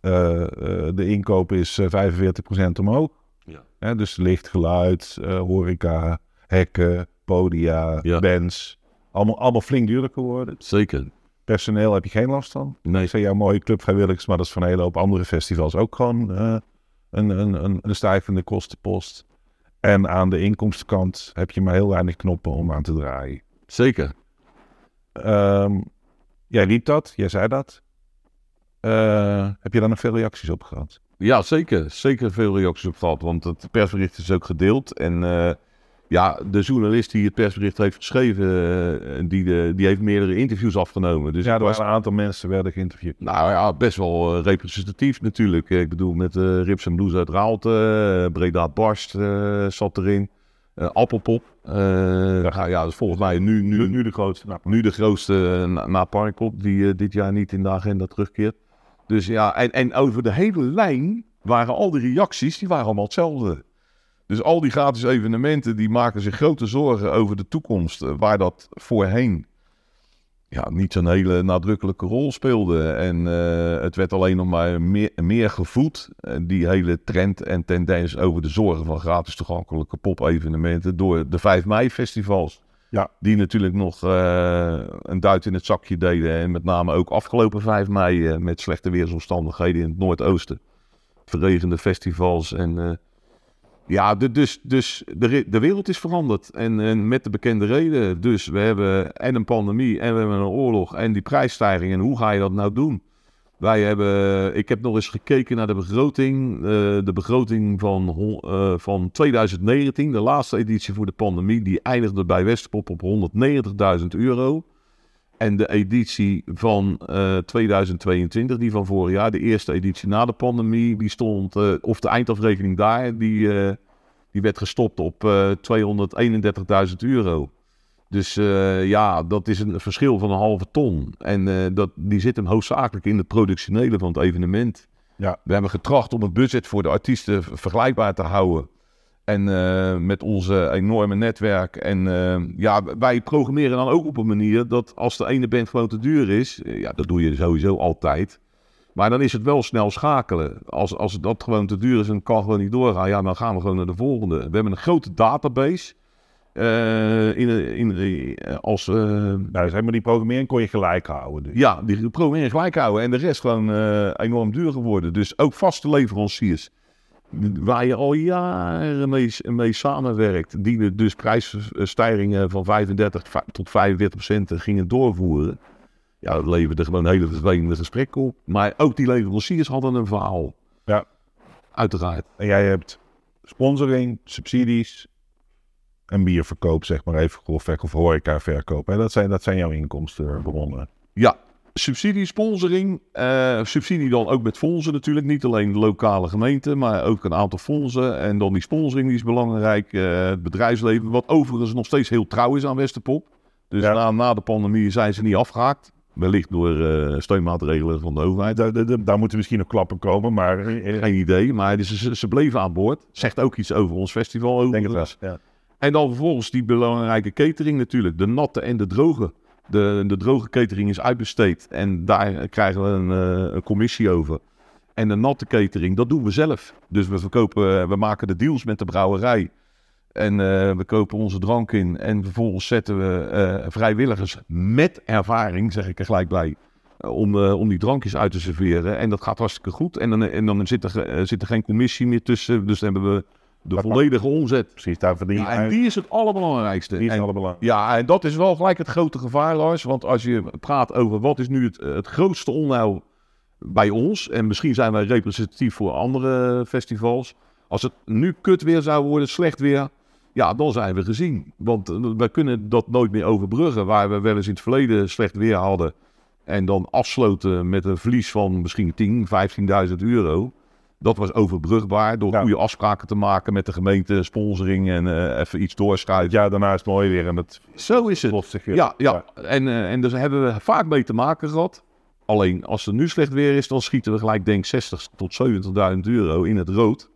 eh, eh, de inkoop is eh, 45% omhoog. Ja. Hè, dus licht, geluid, horeca, hekken, podia, Ja. bands. Allemaal, allemaal flink duurder geworden. Zeker. Personeel heb je geen last van. Nee. Ik zei jouw mooie club vrijwilligers, maar dat is van een hele hoop andere festivals ook gewoon eh, een, een, een, een stijgende kostenpost. En aan de inkomstenkant heb je maar heel weinig knoppen om aan te draaien. Zeker. Ehm, jij riep dat, jij zei dat. Eh, heb je daar nog veel reacties op gehad? Ja, zeker. Zeker veel reacties op gehad, want het persbericht is ook gedeeld. En eh, ja, de journalist die het persbericht heeft geschreven, eh, die, de, die heeft meerdere interviews afgenomen. Dus ja, er was, waren een aantal mensen werden geïnterviewd. nou ja, best wel eh, representatief natuurlijk. Ik bedoel, met eh Rips en Blues uit Raalte, eh, Breda Barst eh, zat erin, eh, Appelpop. Eh, ja. ja, dat is volgens mij nu, nu, Nu de grootste. Nou, nu de grootste eh, na, na Parkpop, die eh, dit jaar niet in de agenda terugkeert. Dus ja, en, en over de hele lijn waren al die reacties, die waren allemaal hetzelfde. Dus al die gratis evenementen, die maken zich grote zorgen over de toekomst. eh, Waar dat voorheen ja, niet zo'n hele nadrukkelijke rol speelde. En eh, het werd alleen nog maar meer, meer gevoed, eh, die hele trend en tendens over de zorgen van gratis toegankelijke pop-evenementen door de 5 mei-festivals. Ja. Die natuurlijk nog een duit in het zakje deden. En met name ook afgelopen 5 mei met slechte weersomstandigheden in het Noordoosten. Verregende festivals en... eh, ja, dus, dus de, de wereld is veranderd. En, en met de bekende reden. Dus we hebben en een pandemie en we hebben een oorlog en die prijsstijging. En hoe ga je dat nou doen? Wij hebben, ik heb nog eens gekeken naar de begroting. eh, de begroting van, eh, van 2019, de laatste editie voor de pandemie. Die eindigde bij Westerpop op 190.000 euro. En de editie van eh, 2022, die van vorig jaar, de eerste editie na de pandemie, die stond, eh, of de eindafrekening daar, die, eh, die werd gestopt op eh 231.000 euro. Dus ja, dat is een verschil van een halve ton. En dat, die zit hem hoofdzakelijk in het productionele van het evenement. Ja. We hebben getracht om het budget voor de artiesten vergelijkbaar te houden. En eh, met onze enorme netwerk. En eh, ja, wij programmeren dan ook op een manier dat als de ene band gewoon te duur is, eh, ja, dat doe je sowieso altijd. Maar dan is het wel snel schakelen. Als, als dat gewoon te duur is en kan gewoon niet doorgaan, ja, dan gaan we gewoon naar de volgende. We hebben een grote database. in, in, als, nou, zeg maar, die programmering kon je gelijk houden. Dus. ja, die proberen gelijk houden. En de rest gewoon enorm duur geworden. Dus ook vaste leveranciers. Waar je al jaren mee, mee samenwerkt. Die dus prijsstijgingen van 35 va- tot 45 procent gingen doorvoeren. Ja, dat leverde gewoon hele vervelende gesprekken op. Maar ook die leveranciers hadden een verhaal. Ja. Uiteraard. En jij hebt sponsoring, subsidies en bierverkoop, zeg maar even grofweg, of horeca-verkoop. Hè? Dat, zijn, dat zijn jouw inkomstenbronnen. Ja, subsidie, sponsoring. eh, subsidie dan ook met fondsen natuurlijk. Niet alleen lokale gemeente, maar ook een aantal fondsen. En dan die sponsoring die is belangrijk. eh, het bedrijfsleven, wat overigens nog steeds heel trouw is aan Westerpop. Dus Ja. na, na de pandemie zijn ze niet afgehaakt. Wellicht door eh, steunmaatregelen van de overheid. Daar, daar, daar moeten misschien nog klappen komen, maar Geen idee, maar ze, ze bleven aan boord. Zegt ook iets over ons festival. denk het wel. Ja. En dan vervolgens die belangrijke catering natuurlijk. De natte en de droge. De, de droge catering is uitbesteed. En daar krijgen we een, eh, een commissie over. En de natte catering, dat doen we zelf. Dus we verkopen, we maken de deals met de brouwerij. En eh, we kopen onze drank in. En vervolgens zetten we eh, vrijwilligers met ervaring, zeg ik er gelijk bij. eh, om, eh, om die drankjes uit te serveren. En dat gaat hartstikke goed. En dan, en dan zit, er, eh, zit er geen commissie meer tussen. Dus dan hebben we de Dat- volledige omzet. Precies, daar verdien je Ja, en die is het allerbelangrijkste. Die is En- het allerbelang- ja, en dat is wel gelijk het grote gevaar, Lars. Want als je praat over wat is nu het, het grootste onheil bij ons... en misschien zijn wij representatief voor andere festivals... als het nu kut weer zou worden, slecht weer... ja, dan zijn we gezien. Want eh, we kunnen dat nooit meer overbruggen... waar we wel eens in het verleden slecht weer hadden... en dan afsloten met een verlies van misschien 10, 15.000 euro... Dat was overbrugbaar door Ja. goede afspraken te maken met de gemeente, sponsoring en eh, even iets doorschuiven. Ja, daarna is het mooi weer en het Zo is het. Ja, ja. En, eh, en dus hebben we vaak mee te maken gehad. Alleen als er nu slecht weer is, dan schieten we gelijk denk 60 tot 70.000 euro in het rood.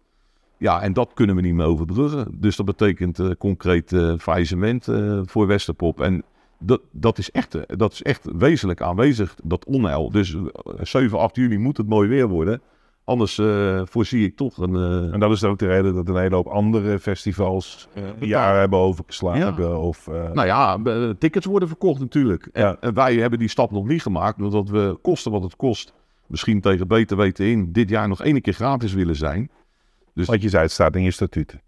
Ja, en dat kunnen we niet meer overbruggen. Dus dat betekent eh, concreet eh faillissement voor Westerpop. En dat, dat, is echt, dat is echt wezenlijk aanwezig, dat onheil. Dus eh, 7, 8 juli moet het mooi weer worden. Anders eh, voorzie ik toch een... eh, En dat is ook de reden dat een hele hoop andere festivals betaal- jaren hebben overgeslagen. Ja. Of, eh, Nou ja, tickets worden verkocht natuurlijk. En, Ja. en wij hebben die stap nog niet gemaakt, omdat we kosten wat het kost, misschien tegen beter weten in, dit jaar nog één keer gratis willen zijn. Dus wat je zei, het staat in je statuten.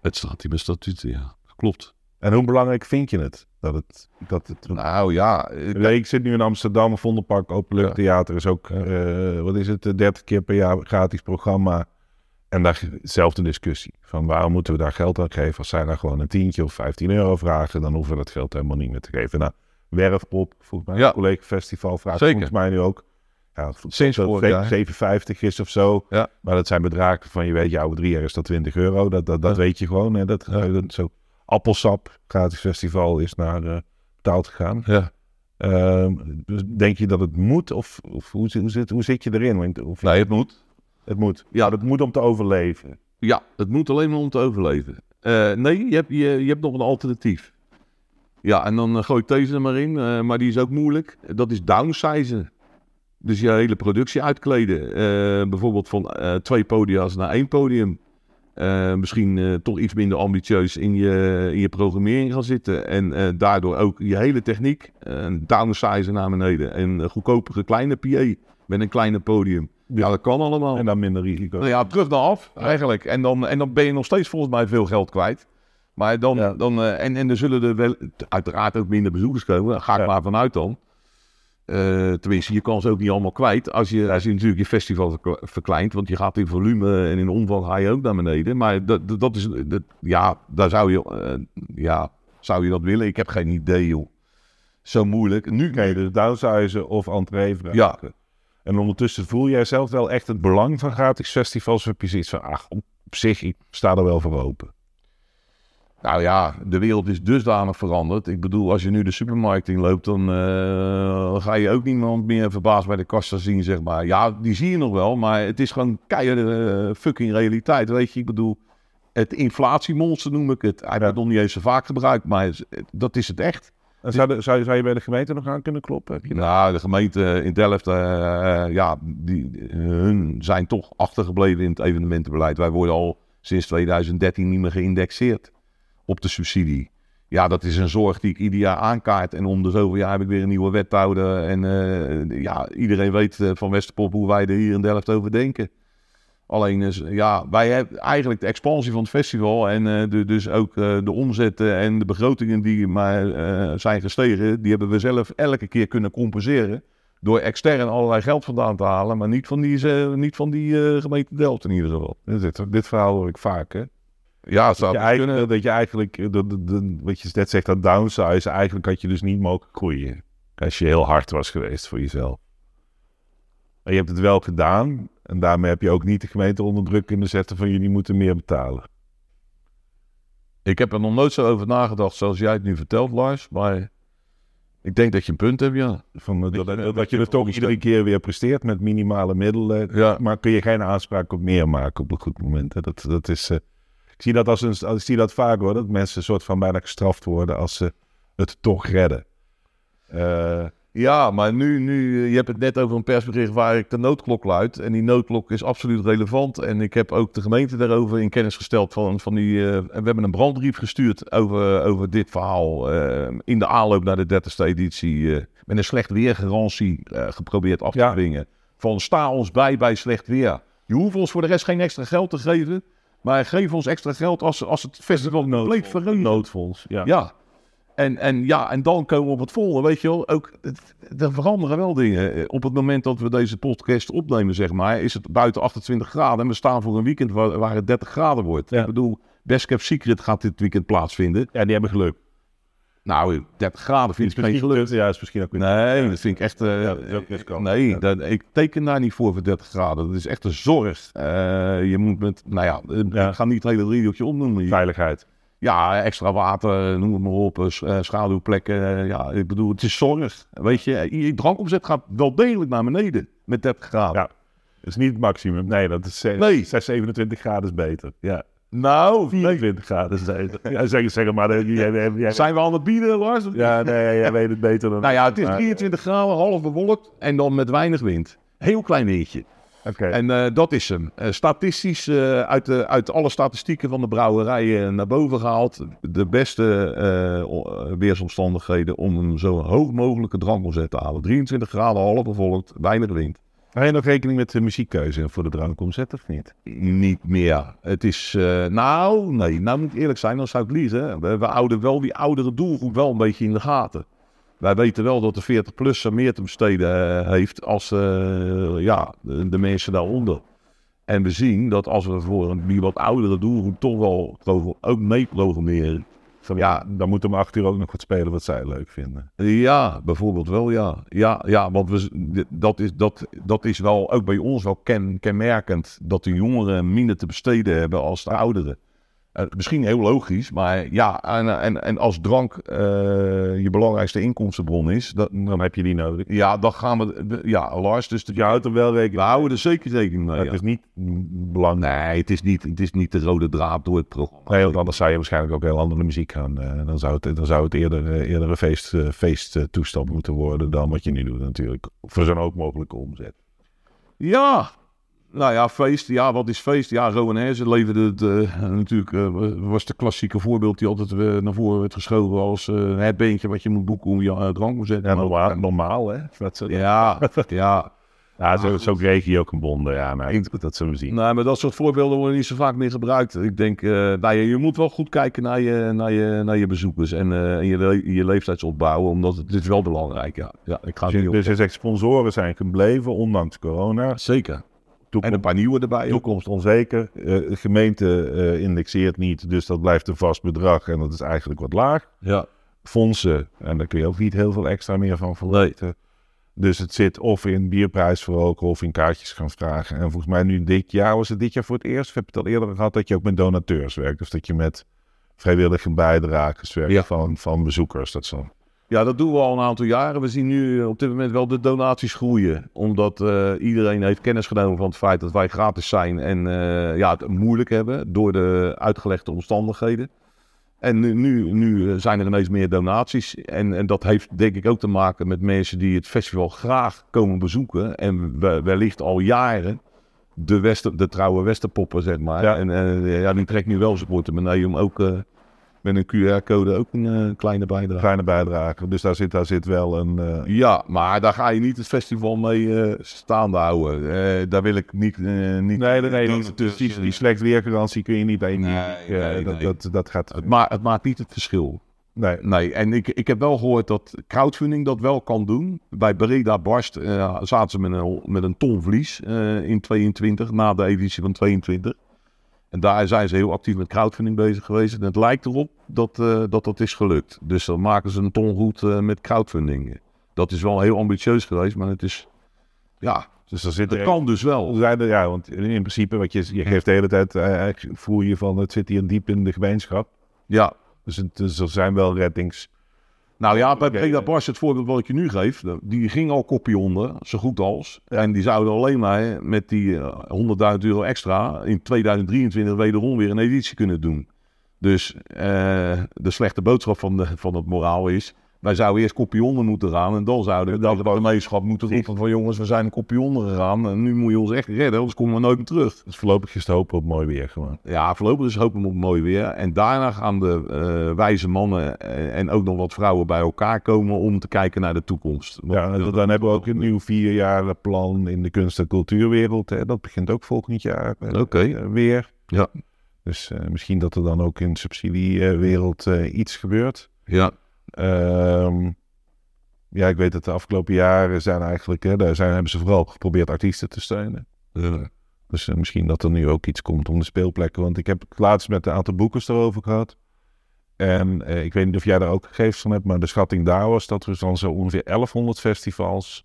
het staat in mijn statuten, ja. Klopt. En hoe belangrijk vind je het? Dat het, dat het Nou ja, eh, ik zit nu in Amsterdam, Vondelpark, Openluchttheater is ook, eh, wat is het, eh, 30 keer per jaar gratis programma. En daar dezelfde discussie. Van waarom moeten we daar geld aan geven? Als zij daar gewoon een tientje of 15 euro vragen, dan hoeven we dat geld helemaal niet meer te geven. Nou, Werfpop, volgens mij, Ja. collega festival vraagt Zeker. volgens mij nu ook. Ja, Sinds dat vorig het jaar. 7,50 is of zo. Ja. Maar dat zijn bedragen van, je weet, over drie jaar is dat 20 euro. Dat, dat, dat Ja. weet je gewoon. Hè? Dat, zo. Appelsap, gratis festival, is naar eh, betaald gegaan. ja. Ehm, dus denk je dat het moet? Of, of hoe, zit- hoe, zit, hoe zit je erin? Of, nee, het moet. Het moet. Ja. Het moet om te overleven. Ja, het moet alleen maar om te overleven. Eh, nee, je hebt, je, je hebt nog een alternatief. Ja, en dan eh, gooi ik deze er maar in, eh, maar die is ook moeilijk. Dat is downsizen. Dus je hele productie uitkleden. Bijvoorbeeld van twee podia's naar één podium. Eh, misschien eh, toch iets minder ambitieus in je, in je programmering gaan zitten. En eh, daardoor ook je hele techniek uh, downsizen naar beneden. En een goedkopere kleine PA met een kleiner podium. Ja, dat kan allemaal. En dan minder risico. Nou ja, terug naar af eigenlijk. En dan, en dan ben je nog steeds volgens mij veel geld kwijt. Maar dan, Ja. dan en, en er zullen er wel uiteraard ook minder bezoekers komen. Daar ga ik Ja. maar vanuit dan. Eh, tenminste, je kan ze ook niet allemaal kwijt. Als je, als je natuurlijk je festival verkle- verkleint. Want je gaat in volume en in omvang ga je ook naar beneden. Maar dat, dat, dat is, dat, ja, daar zou je, eh, ja, zou je dat willen? Ik heb geen idee, joh. Zo moeilijk. Nu, Kan je dus downsizen of entree vragen. Ja. En ondertussen voel jij zelf wel echt het belang van gratis festivals? Of heb je zoiets van, ach, op zich, ik sta er wel voor open. Nou ja, de wereld is dusdanig veranderd. Ik bedoel, als je nu de supermarkt inloopt, dan eh, ga je ook niemand meer verbaasd bij de kassa zien, zeg maar. Ja, die zie je nog wel, maar het is gewoon keiharde eh, fucking realiteit, weet je. Ik bedoel, het inflatiemonster noem ik het. Hij wordt nog niet eens zo vaak gebruikt, maar het- dat is het echt. En zou, de- zou, je- zou je bij de gemeente nog aan kunnen kloppen? Heb je dat? Nou, de gemeente in Delft, eh, ja, die, eh, hun zijn toch achtergebleven in het evenementenbeleid. Wij worden al sinds 2013 niet meer geïndexeerd op de subsidie. Ja, dat is een zorg die ik ieder jaar aankaart. En om de zoveel jaar heb ik weer een nieuwe wethouder. En eh, ja, iedereen weet eh, van Westerpop hoe wij er hier in Delft over denken. Alleen, is, ja, wij hebben eigenlijk de expansie van het festival en eh, dus ook de omzetten en de begrotingen die maar zijn gestegen, die hebben we zelf elke keer kunnen compenseren. Door extern allerlei geld vandaan te halen, maar niet van die, niet van die gemeente Delft in ieder geval. Dit, dit verhaal hoor ik vaak, hè? Ja, het Dat zou je, kunnen. dat je eigenlijk, eh, de- wat je net zegt, dat downsize, eigenlijk had je dus niet mogen groeien. Als je heel hard was geweest voor jezelf. Maar je hebt het wel gedaan. En daarmee heb je ook niet de gemeente onder druk kunnen zetten van jullie moeten meer betalen. Ik heb er nog nooit zo over nagedacht zoals jij het nu vertelt, Lars. Maar ik denk dat je een punt hebt, ja. Van, eh, dat, je- dat, dat dat je je het toch volgens iedere keer weer presteert met minimale middelen. Ja. Maar kun je geen aanspraak op meer maken op een goed moment. Hè? Dat, dat is, eh, Ik zie dat, als een, ik zie dat vaak hoor, dat mensen een soort van bijna gestraft worden als ze het toch redden. Uh, ja, maar nu, nu, je hebt het net over een persbericht waar ik de noodklok luid. En die noodklok is absoluut relevant. En ik heb ook de gemeente daarover in kennis gesteld. Van, van die, uh, we hebben een brandbrief gestuurd over, over dit verhaal. Uh, in de aanloop naar de 30ste editie. Uh, met een slecht weergarantie geprobeerd af te dwingen. Van sta ons bij bij slecht weer. Je hoeft ons voor de rest geen extra geld te geven. Maar geef ons extra geld als, als het festival compleet. Noodfonds, ja. ja. En, en ja, en dan komen we op het volgende, weet je wel. Ook, er veranderen wel dingen. Op het moment dat we deze podcast opnemen, zeg maar, is het buiten 28 graden. En we staan voor een weekend waar, waar het 30 graden wordt. Ja. Ik bedoel, Best Kept Secret gaat dit weekend plaatsvinden. Ja, die hebben geluk. Nou, 30 graden vind ik geen geluk. Ja, is misschien ook. Nee, dat vind ik echt... Uh, ja, dat nee, Ja. dat, ik teken daar niet voor voor 30 graden. Dat is echt een zorg. Eh, je moet met, nou ja, Ja. ik ga niet het hele riedeltje opnoemen. Veiligheid. Ja, extra water, noem het maar op, eh, eh, schaduwplekken. eh, ja, ik bedoel, het is zorg. Weet je, je drankomzet gaat wel degelijk naar beneden met 30 graden. Ja. Dat is niet het maximum. Nee, dat is eh, Nee. 6, 27 graden is beter. Ja. Nou, nee. 24 graden beter. Ja, zeg, zeg maar. eh, Jij, jij, jij- zijn we aan het bieden, Lars? ja, nee, jij weet het beter dan... Nou ja, het is Maar- 23 graden, half bewolkt en dan met weinig wind. Heel klein windje. Oké. En eh, dat is hem. Eh, statistisch uit, de, uit alle statistieken van de brouwerijen naar boven gehaald. De beste weersomstandigheden om een zo hoog mogelijke drankomzet te halen. 23 graden, half bevolkt, weinig wind. Ga je nog rekening met de muziekkeuze voor de drankomzet of niet? Niet meer. Het is, eh, nou, nee, nou moet ik eerlijk zijn, dan zou ik liegen. We, houden wel die oudere doelgroep wel een beetje in de gaten. Wij weten wel dat de 40-plusser meer te besteden eh, heeft als eh, ja, de, de mensen daaronder. En we zien dat als we voor een die wat oudere doelgroep toch wel ook mee programmeren. Ja, dan moet om acht uur ook nog wat spelen wat zij leuk vinden. Ja, bijvoorbeeld wel, ja. Ja, ja want we, dat, is, dat, dat is wel ook bij ons wel ken, kenmerkend. Dat de jongeren minder te besteden hebben als de ouderen. Eh, misschien heel logisch, maar ja, en, en, en als drank eh, je belangrijkste inkomstenbron is, dat, Dan heb je die nodig. ja, dan gaan we, ja, Lars, dus Je houdt er wel rekening we houden er zeker rekening mee. Het ja. is niet belangrijk. Nee, het is, niet, het is niet de rode draad door het programma. Nee, want anders zou je waarschijnlijk ook heel andere muziek gaan. eh, dan zou het, dan zou het eerder, eerder een feest, feesttoestand moeten worden dan wat je nu doet natuurlijk. Voor zo'n hoog mogelijke omzet. Ja, nou ja, feest. Ja, wat is feest? Ja, Rowan leverde het eh, natuurlijk, eh, was de klassieke voorbeeld die altijd eh, naar voren werd geschoven als het beentje wat je moet boeken om je uh, drank te zetten. Ja, normaal, normaal hè. Dat Ja, ja. ja, zo, zo kreeg je ook een bonde. Ja, maar goed, dat zullen we zien. Nou, maar dat soort voorbeelden worden niet zo vaak meer gebruikt. Ik denk, nou, je, je moet wel goed kijken naar je, naar je, naar je bezoekers en je, je leeftijdsopbouw, omdat het, dit is wel belangrijk. Ja, ja ik ga Dus niet op. dus je zegt sponsoren zijn gebleven, ondanks corona. Zeker. En een paar nieuwe erbij. toekomst onzeker. Eh, de gemeente eh, indexeert niet, dus dat blijft een vast bedrag en dat is eigenlijk wat laag. Ja. Fondsen, en daar kun je ook niet heel veel extra meer van verwachten. Dus het zit of in bierprijs verhogen of in kaartjes gaan vragen. En volgens mij nu dit jaar, was het dit jaar voor het eerst? Of heb je het al eerder gehad dat je ook met donateurs werkt? Dus dat je met vrijwillige bijdragers werkt Ja. van, van bezoekers. Dat zo. Ja, dat doen we al een aantal jaren. We zien nu op dit moment wel de donaties groeien. Omdat eh, iedereen heeft kennis genomen van het feit dat wij gratis zijn en eh, ja, het moeilijk hebben door de uitgelegde omstandigheden. En nu, nu, nu zijn er ineens meer donaties. En, en dat heeft denk ik ook te maken met mensen die het festival graag komen bezoeken. En we- wellicht al jaren de, Wester, de trouwe Westerpoppen, zeg maar. Ja. En eh, ja, die trekt nu wel zijn portemonnee om ook met een QR-code ook een eh, kleine bijdrage. Kleine bijdrage. Dus daar zit, daar zit wel een... eh, Ja, maar daar ga je niet het festival mee eh, staande houden. Daar wil ik niet... niet Nee, nee, nee. doen. dat- dus die, die slecht weergarantie kun je niet bij. Nee, nee, dat, nee. Dat, dat gaat. het, ma het maakt niet het verschil. Nee. Nee, en ik, ik heb wel gehoord dat crowdfunding dat wel kan doen. Bij Breda Barst zaten ze met een, met een ton verlies eh, in 22, na de editie van 22. En daar zijn ze heel actief met crowdfunding bezig geweest. En het lijkt erop dat eh, dat, dat is gelukt. Dus dan maken ze een ton goed eh, met crowdfunding. Dat is wel heel ambitieus geweest, maar het is... Ja, Dus er zit dat kan dus wel. Zijn er, ja, want in in principe, wat je, je geeft de hele tijd, eigenlijk voel je van het zit hier diep in de gemeenschap. Ja, Dus, het, dus er zijn wel Nou ja, bij Oké. Breda Bars, het voorbeeld wat ik je nu geef, die ging al kopje onder, zo goed als. En die zouden alleen maar met die eh, 100.000 euro extra in 2023 wederom weer een editie kunnen doen. Dus eh, de slechte boodschap van, de, van het moraal is, wij zouden eerst kopje onder moeten gaan en dan zouden we de gemeenschap moeten roepen van jongens, we zijn een kopje onder gegaan en nu moet je ons echt redden, anders komen we nooit meer terug. Dus voorlopig is het hopen op mooi weer gewoon. Ja, voorlopig is hopen we op mooi weer. En daarna gaan de eh, wijze mannen eh, en ook nog wat vrouwen bij elkaar komen om te kijken naar de toekomst. Want- Ja, dan hebben we ook een nieuw vierjarenplan in de kunst- en cultuurwereld. Hè. Dat begint ook volgend jaar Oké. eh, weer. Ja. Dus misschien dat er dan ook in de subsidiewereld iets gebeurt. Ja, Ehm, ja, ik weet dat de afgelopen jaren zijn eigenlijk, hè, daar zijn, hebben ze vooral geprobeerd artiesten te steunen. ja. Dus eh, misschien dat er nu ook iets komt om de speelplekken. Want ik heb het laatst met een aantal boekers erover gehad. En eh, ik weet niet of jij daar ook gegevens van hebt, maar de schatting daar was dat er dan zo ongeveer 1100 festivals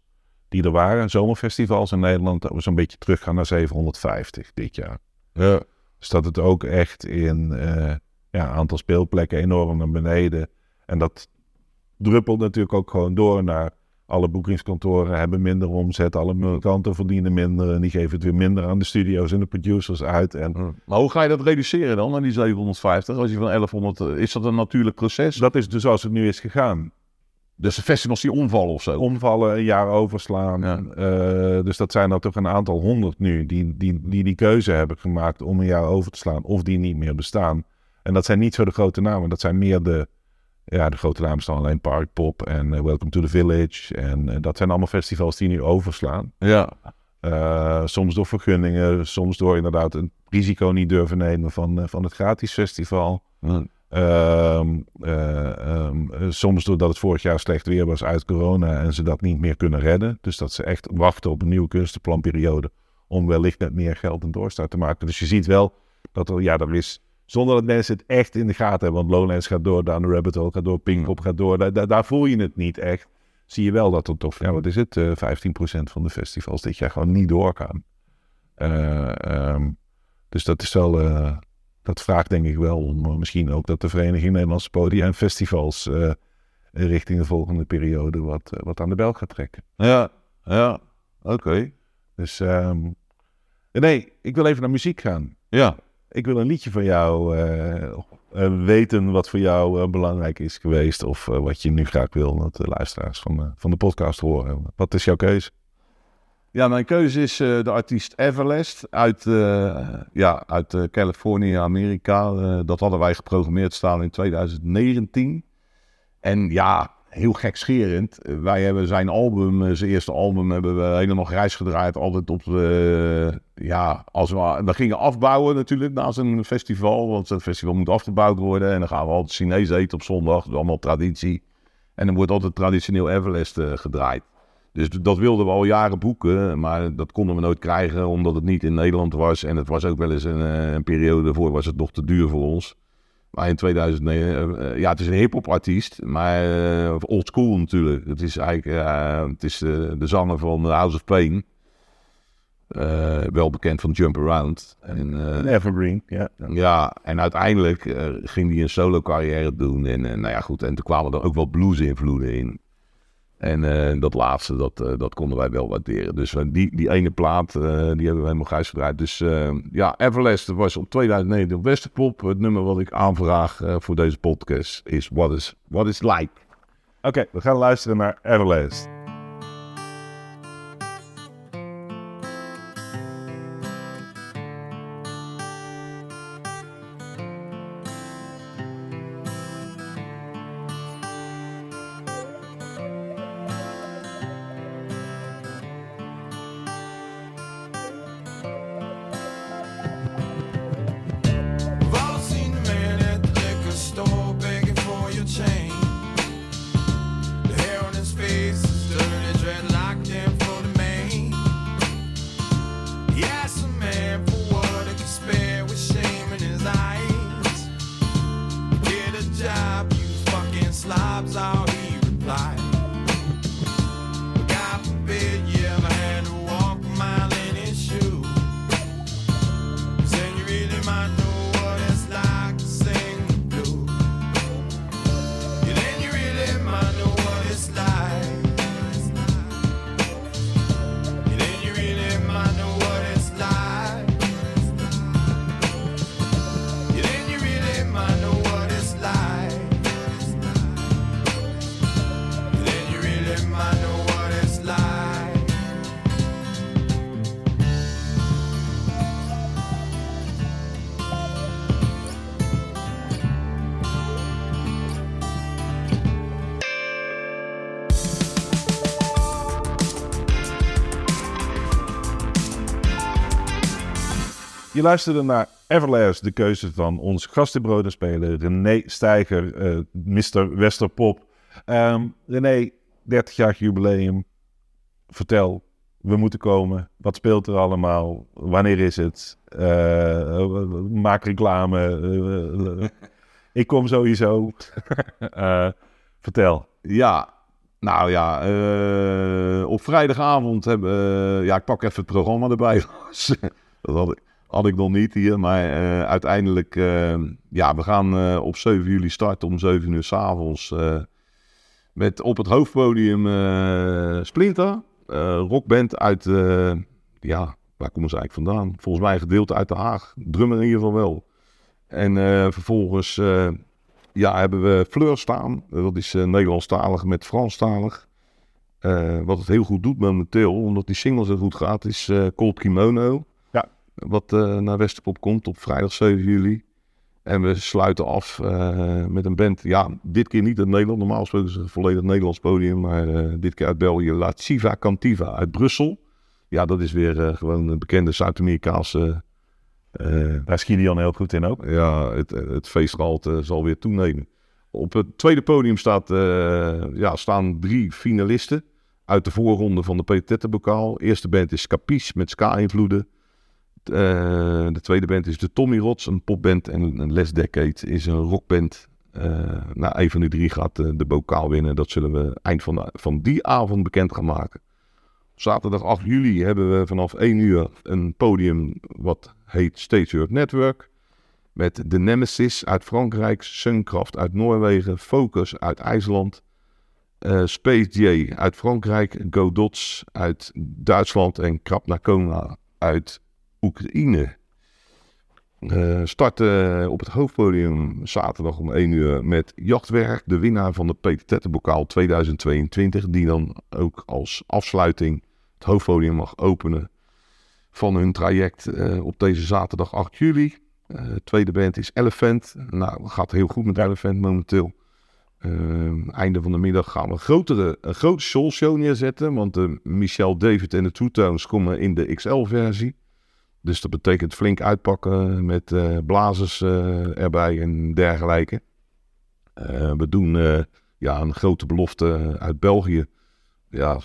die er waren, zomerfestivals in Nederland, dat we zo'n beetje teruggaan naar 750 dit jaar. ja. Dus dat het ook echt in eh ja, aantal speelplekken enorm naar beneden. En dat druppelt natuurlijk ook gewoon door naar alle boekingskantoren hebben minder omzet, alle muzikanten verdienen minder en die geven het weer minder aan de studio's en de producers uit. En Maar hoe ga je dat reduceren dan, naar die 750? Als je van 1100, eh, is dat een natuurlijk proces? dat is dus zoals het nu is gegaan. Dus de festivals die omvallen of zo? Omvallen, een jaar overslaan. Ja. Eh, dus dat zijn er toch een aantal honderd nu die, die, die die keuze hebben gemaakt om een jaar over te slaan of die niet meer bestaan. En dat zijn niet zo de grote namen, dat zijn meer de, ja, de grote namen staan alleen Parkpop en eh, Welcome to the Village. En eh, dat zijn allemaal festivals die nu overslaan. Ja, Eh, soms door vergunningen, soms door inderdaad een risico niet durven nemen van, van het gratis festival. Eh, ehm, eh, soms doordat het vorig jaar slecht weer was uit corona en ze dat niet meer kunnen redden. Dus dat ze echt wachten op een nieuwe kunstenplanperiode om wellicht met meer geld een doorstart te maken. Dus je ziet wel dat er, ja, er is, zonder dat mensen het echt in de gaten hebben, want Lowlands gaat door, Down the Rabbit Hole gaat door, Pinkpop gaat door, daar, voel je het niet echt. Zie je wel dat er toch, ja, wat is het, eh 15% van de festivals dit jaar gewoon niet doorgaan. Eh, ehm, dus dat is wel, eh, dat vraagt denk ik wel om misschien ook dat de Vereniging Nederlandse Podia en Festivals richting de volgende periode wat, wat aan de bel gaat trekken. ja, ja. Oké. Dus ehm, nee, ik wil even naar muziek gaan. Ja. Ik wil een liedje van jou eh, eh, weten wat voor jou eh, belangrijk is geweest. Of wat je nu graag wil dat de luisteraars van, van de podcast horen. Wat is jouw keuze? Ja, mijn keuze is de artiest Everlast uit, eh, ja, uit Californië, Amerika. Dat hadden wij geprogrammeerd staan in 2019. En ja, heel gekscherend. Eh, wij hebben zijn album, eh, zijn eerste album, hebben we helemaal grijs gedraaid. Altijd op de, ja, als we, we gingen afbouwen natuurlijk na zo'n festival. Want zo'n festival moet afgebouwd worden. En dan gaan we altijd Chinees eten op zondag. Dat is allemaal traditie. En dan wordt altijd traditioneel Everlast eh, gedraaid. Dus dat wilden we al jaren boeken, maar dat konden we nooit krijgen omdat het niet in Nederland was. En het was ook wel eens een, eh, een periode daarvoor was het nog te duur voor ons. Maar in 2009, eh, ja, het is een hip-hop artiest, maar eh, old school natuurlijk. Het is eigenlijk eh, het is, eh, de zanger van House of Pain. Eh, wel bekend van Jump Around. En, eh, Evergreen, ja. ja, en uiteindelijk eh, ging hij een solo carrière doen. En eh, nou ja, goed, en toen kwamen er ook wel blues invloeden in. En eh, dat laatste, dat, eh, dat konden wij wel waarderen. Dus eh, die, die ene plaat, die hebben we helemaal grijs gedraaid. Dus ja, Everlast was op 2009 op Westerpop. Het nummer wat ik aanvraag voor deze podcast is What is, What is Like. Oké, we gaan luisteren naar Everlast. Je luisterde naar Everlast, de keuze van onze gast in Brood en Spelen, René Steiger, eh Mr. Westerpop. Ehm René, 30 jaar jubileum. Vertel, we moeten komen. Wat speelt er allemaal? Wanneer is het? Eh, maak reclame. Eh, ik kom sowieso. <laughs> Vertel. Ja, nou ja, op vrijdagavond hebben ja, ik pak even het programma erbij. <laughs> dat had ik, had ik nog niet hier, maar eh, uiteindelijk, eh, ja, we gaan eh, op 7 juli starten om 7 uur s'avonds avonds met op het hoofdpodium Splinter, rockband uit, ja, waar komen ze eigenlijk vandaan? Volgens mij een gedeelte uit Den Haag, drummer in ieder geval wel. En vervolgens ja, hebben we Fleur staan. Dat is eh, Nederlandstalig met Franstalig. Eh, wat het heel goed doet momenteel, omdat die single zo goed gaat, is eh Cold Kimono. Wat eh, naar Westerpop komt op vrijdag 7 juli. En we sluiten af eh, met een band. Ja, dit keer niet uit Nederland. Normaal spelen ze een volledig Nederlands podium. Maar eh, dit keer uit België. Lativa Cantiva uit Brussel. Ja, dat is weer gewoon een bekende Zuid-Amerikaanse... Daar schiet hij dan heel goed in ook. ja, het, het feestgehalte zal weer toenemen. Op het tweede podium staat, ja, staan drie finalisten uit de voorronde van de Petettenbokaal. De eerste band is Capiche met ska-invloeden. Eh, de tweede band is de Tommy Rots, een popband. En een Les Decade is een rockband. Eh nou, een van die drie gaat eh, de bokaal winnen. Dat zullen we eind van, van die avond bekend gaan maken. Zaterdag 8 juli hebben we vanaf 1 uur een podium wat heet Stage Earth Network. Met de Nemesis uit Frankrijk, Sunkraft uit Noorwegen, Focus uit IJsland, Space J uit Frankrijk, Godots uit Duitsland en Krap Nakona uit Oekraïne. Eh starten op het hoofdpodium zaterdag om 1 uur met Jachtwerk, de winnaar van de Peter Tettenbokaal 2022, die dan ook als afsluiting het hoofdpodium mag openen van hun traject eh, op deze zaterdag 8 juli. Eh, tweede band is Elephant. Nou, gaat heel goed met Elephant momenteel. Eh, einde van de middag gaan we een grotere, een grote soulshow neerzetten. Want Michel David en de Two Tones komen in de XL-versie. Dus dat betekent flink uitpakken met eh, blazers eh, erbij en dergelijke. Eh, we doen ja, een grote belofte uit België. Ja,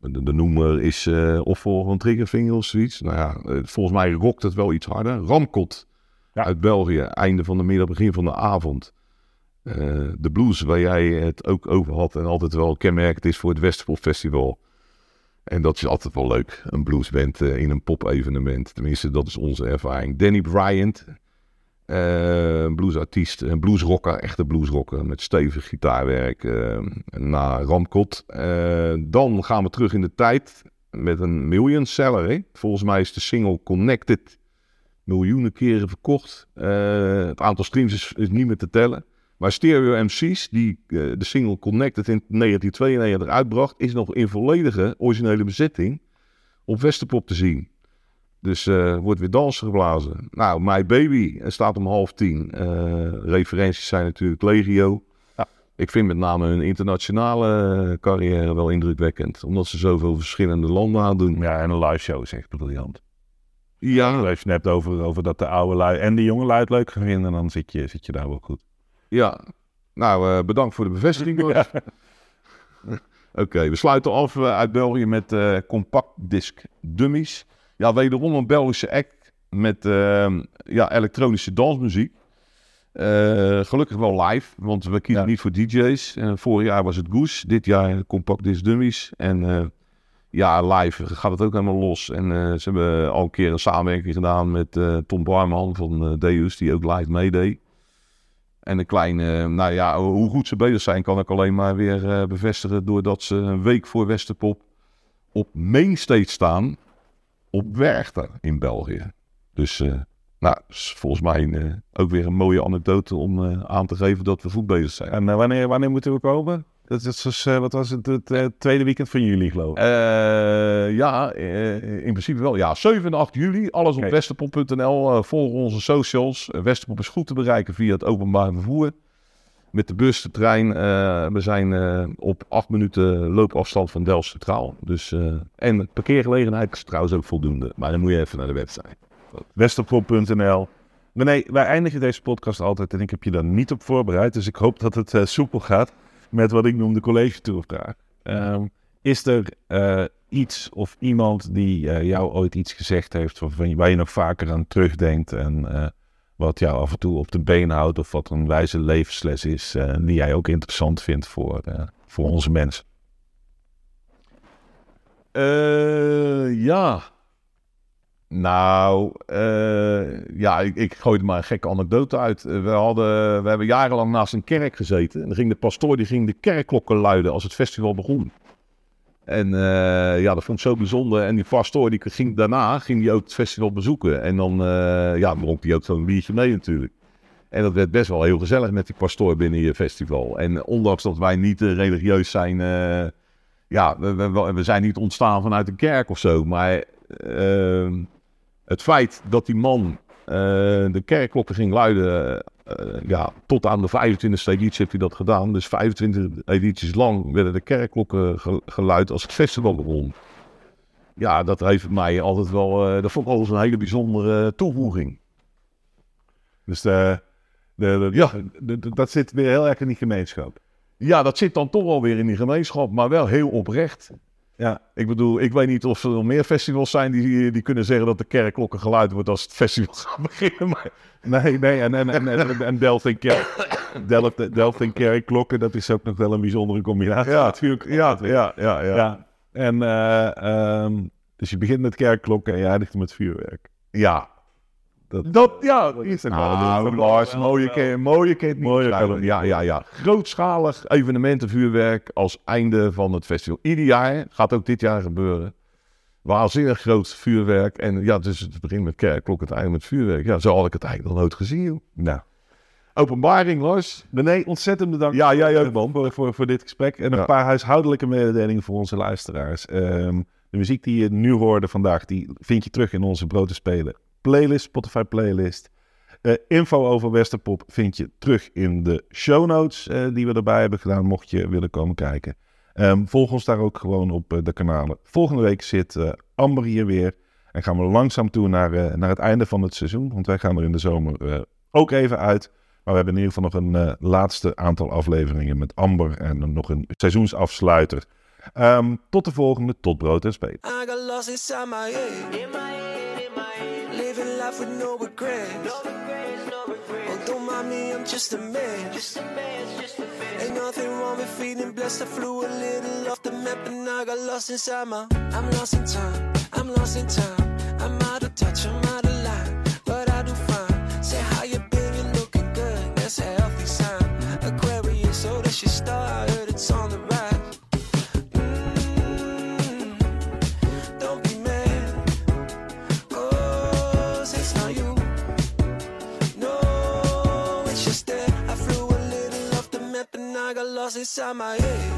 de, de noemer is of voor een triggervinger of zoiets. Nou ja, volgens mij rokt het wel iets harder. Ramkot Ja. uit België, einde van de middag, begin van de avond. De blues waar jij het ook over had en altijd wel kenmerkend is voor het Westerpop Festival. En dat is altijd wel leuk, een bluesband eh, in een pop-evenement. Tenminste, dat is onze ervaring. Danny Bryant, eh, een bluesartiest, een bluesrocker, echte bluesrocker met stevig gitaarwerk. eh, na Ramkot. Dan gaan we terug in de tijd met een million seller. Volgens mij is de single Connected miljoenen keren verkocht. Het aantal streams is niet meer te tellen. Maar Stereo MC's, die eh, de single Connected in 1992 uitbracht, is nog in volledige originele bezetting op Westerpop te zien. Dus eh, wordt weer dansen geblazen. Nou, My Baby eh, staat om half tien. Referenties zijn natuurlijk legio. Ja. Ik vind met name hun internationale carrière wel indrukwekkend. Omdat ze zoveel verschillende landen aandoen. Ja, en een live show is echt briljant. Ja, Als je het hebt over, over dat de oude lui en de jonge lui het leuk gaan vinden, dan zit je, zit je daar wel goed. Ja, nou eh, bedankt voor de bevestiging. <laughs> <laughs> Oké, we sluiten af eh, uit België met eh, Compact Disc Dummies. Ja, wederom een Belgische act met eh, ja, elektronische dansmuziek. Gelukkig wel live, want we kiezen Ja. niet voor DJ's. Vorig jaar was het Goose, dit jaar Compact Disc Dummies. En ja, live gaat het ook helemaal los. En ze hebben al een keer een samenwerking gedaan met Tom Barman van Deus, die ook live meedeed. En een kleine, nou ja, hoe goed ze bezig zijn, kan ik alleen maar weer eh, bevestigen. Doordat ze een week voor Westerpop op mainstage staan. Op Werchter in België. Dus, eh, nou, volgens mij eh, ook weer een mooie anekdote om aan te geven dat we goed bezig zijn. En wanneer, wanneer moeten we komen? Dat is dus, eh, wat was het, het eh, tweede weekend van juli geloof ik. Eh, ja, in principe wel. Ja, 7 en 8 juli. Alles op westerpop.nl. Volg onze socials. Westerpop is goed te bereiken via het openbaar vervoer. Met de bus, de trein. We zijn op 8 minuten loopafstand van Delft Centraal. Dus, en de parkeergelegenheid is trouwens ook voldoende. Maar dan moet je even naar de website. westerpop.nl. Maar nee, wij eindigen deze podcast altijd en ik heb je daar niet op voorbereid. Dus ik hoop dat het soepel gaat met wat ik noem de college tourvraag. Ehm, is er eh, iets of iemand die eh, jou ooit iets gezegd heeft waar je nog vaker aan terugdenkt en eh, wat jou af en toe op de been houdt of wat een wijze levensles is die jij ook interessant vindt voor, voor onze mensen? Ja. Nou, eh, ja, ik, gooi er maar een gekke anekdote uit. Eh, We, hadden, we hebben jarenlang naast een kerk gezeten. En dan ging de pastoor die ging de kerkklokken luiden als het festival begon. En eh, ja, dat vond ik zo bijzonder. En die pastoor die ging daarna ging die ook het festival bezoeken. En dan uh, ja, dronk hij ook zo'n biertje mee natuurlijk. En dat werd best wel heel gezellig met die pastoor binnen je festival. En ondanks dat wij niet religieus zijn, ja, we, zijn niet ontstaan vanuit een kerk of zo. Maar het feit dat die man eh, de kerkklokken ging luiden, eh, ja, tot aan de 25e editie heeft hij dat gedaan. Dus 25 edities lang werden de kerkklokken ge- geluid als het festival begon. Ja, dat heeft mij altijd wel, eh, dat vond ik altijd een hele bijzondere toevoeging. Dus de, Ja. dat zit weer heel erg in die gemeenschap. Ja, dat zit dan toch wel weer in die gemeenschap, maar wel heel oprecht. Ja, Ik bedoel, ik weet niet of er nog meer festivals zijn die, die kunnen zeggen dat de kerkklokken geluid wordt als het festival <laughs> gaat beginnen. Maar nee, nee. En, en, en, en, en Delft en Kerk, Delft, Delft en Kerkklokken, dat is ook nog wel een bijzondere combinatie. ja, natuurlijk. Ja, ja, ja, ja. Ja. En eh, ehm, dus je begint met kerkklokken en je eindigt met vuurwerk. ja. Dat, Dat, ja, is nou, dat is Lars, wel- mooie keer, mooie keer niet. Ja, ja, ja. Grootschalig evenementenvuurwerk als einde van het festival. Ieder jaar, gaat ook dit jaar gebeuren. Waanzinnig groot vuurwerk. En ja, dus het begint met kerkklokken, het einde met vuurwerk. Ja, zo had ik het eigenlijk nog nooit gezien. joh. Nou, Openbaring, Lars. René, ontzettend bedankt Ja, jij ook, man. voor, voor, voor dit gesprek. En een Ja. paar huishoudelijke mededelingen voor onze luisteraars. Ehm, de muziek die je nu hoorde vandaag, die vind je terug in onze Brood te Spelen playlist, Spotify playlist. Eh, info over Westerpop vind je terug in de show notes eh, die we erbij hebben gedaan, mocht je willen komen kijken. Ehm, volg ons daar ook gewoon op eh, de kanalen. Volgende week zit eh, Amber hier weer. En gaan we langzaam toe naar, eh, naar het einde van het seizoen. Want wij gaan er in de zomer eh, ook even uit. Maar we hebben in ieder geval nog een eh, laatste aantal afleveringen met Amber. En nog een seizoensafsluiter. Ehm, tot de volgende, tot brood en spelen. Life with no regrets. No regrets, no regrets. Oh, don't mind me, I'm just a man. Just a man, just a man. Ain't nothing wrong with feeling blessed. I flew a little off the map and I got lost inside my. I'm lost in time. I'm lost in time. I'm out of touch. I'm out of line. But I do fine. Say how you been? You looking good. That's a healthy sign. Aquarius, oh, so that's your star. Inside my head.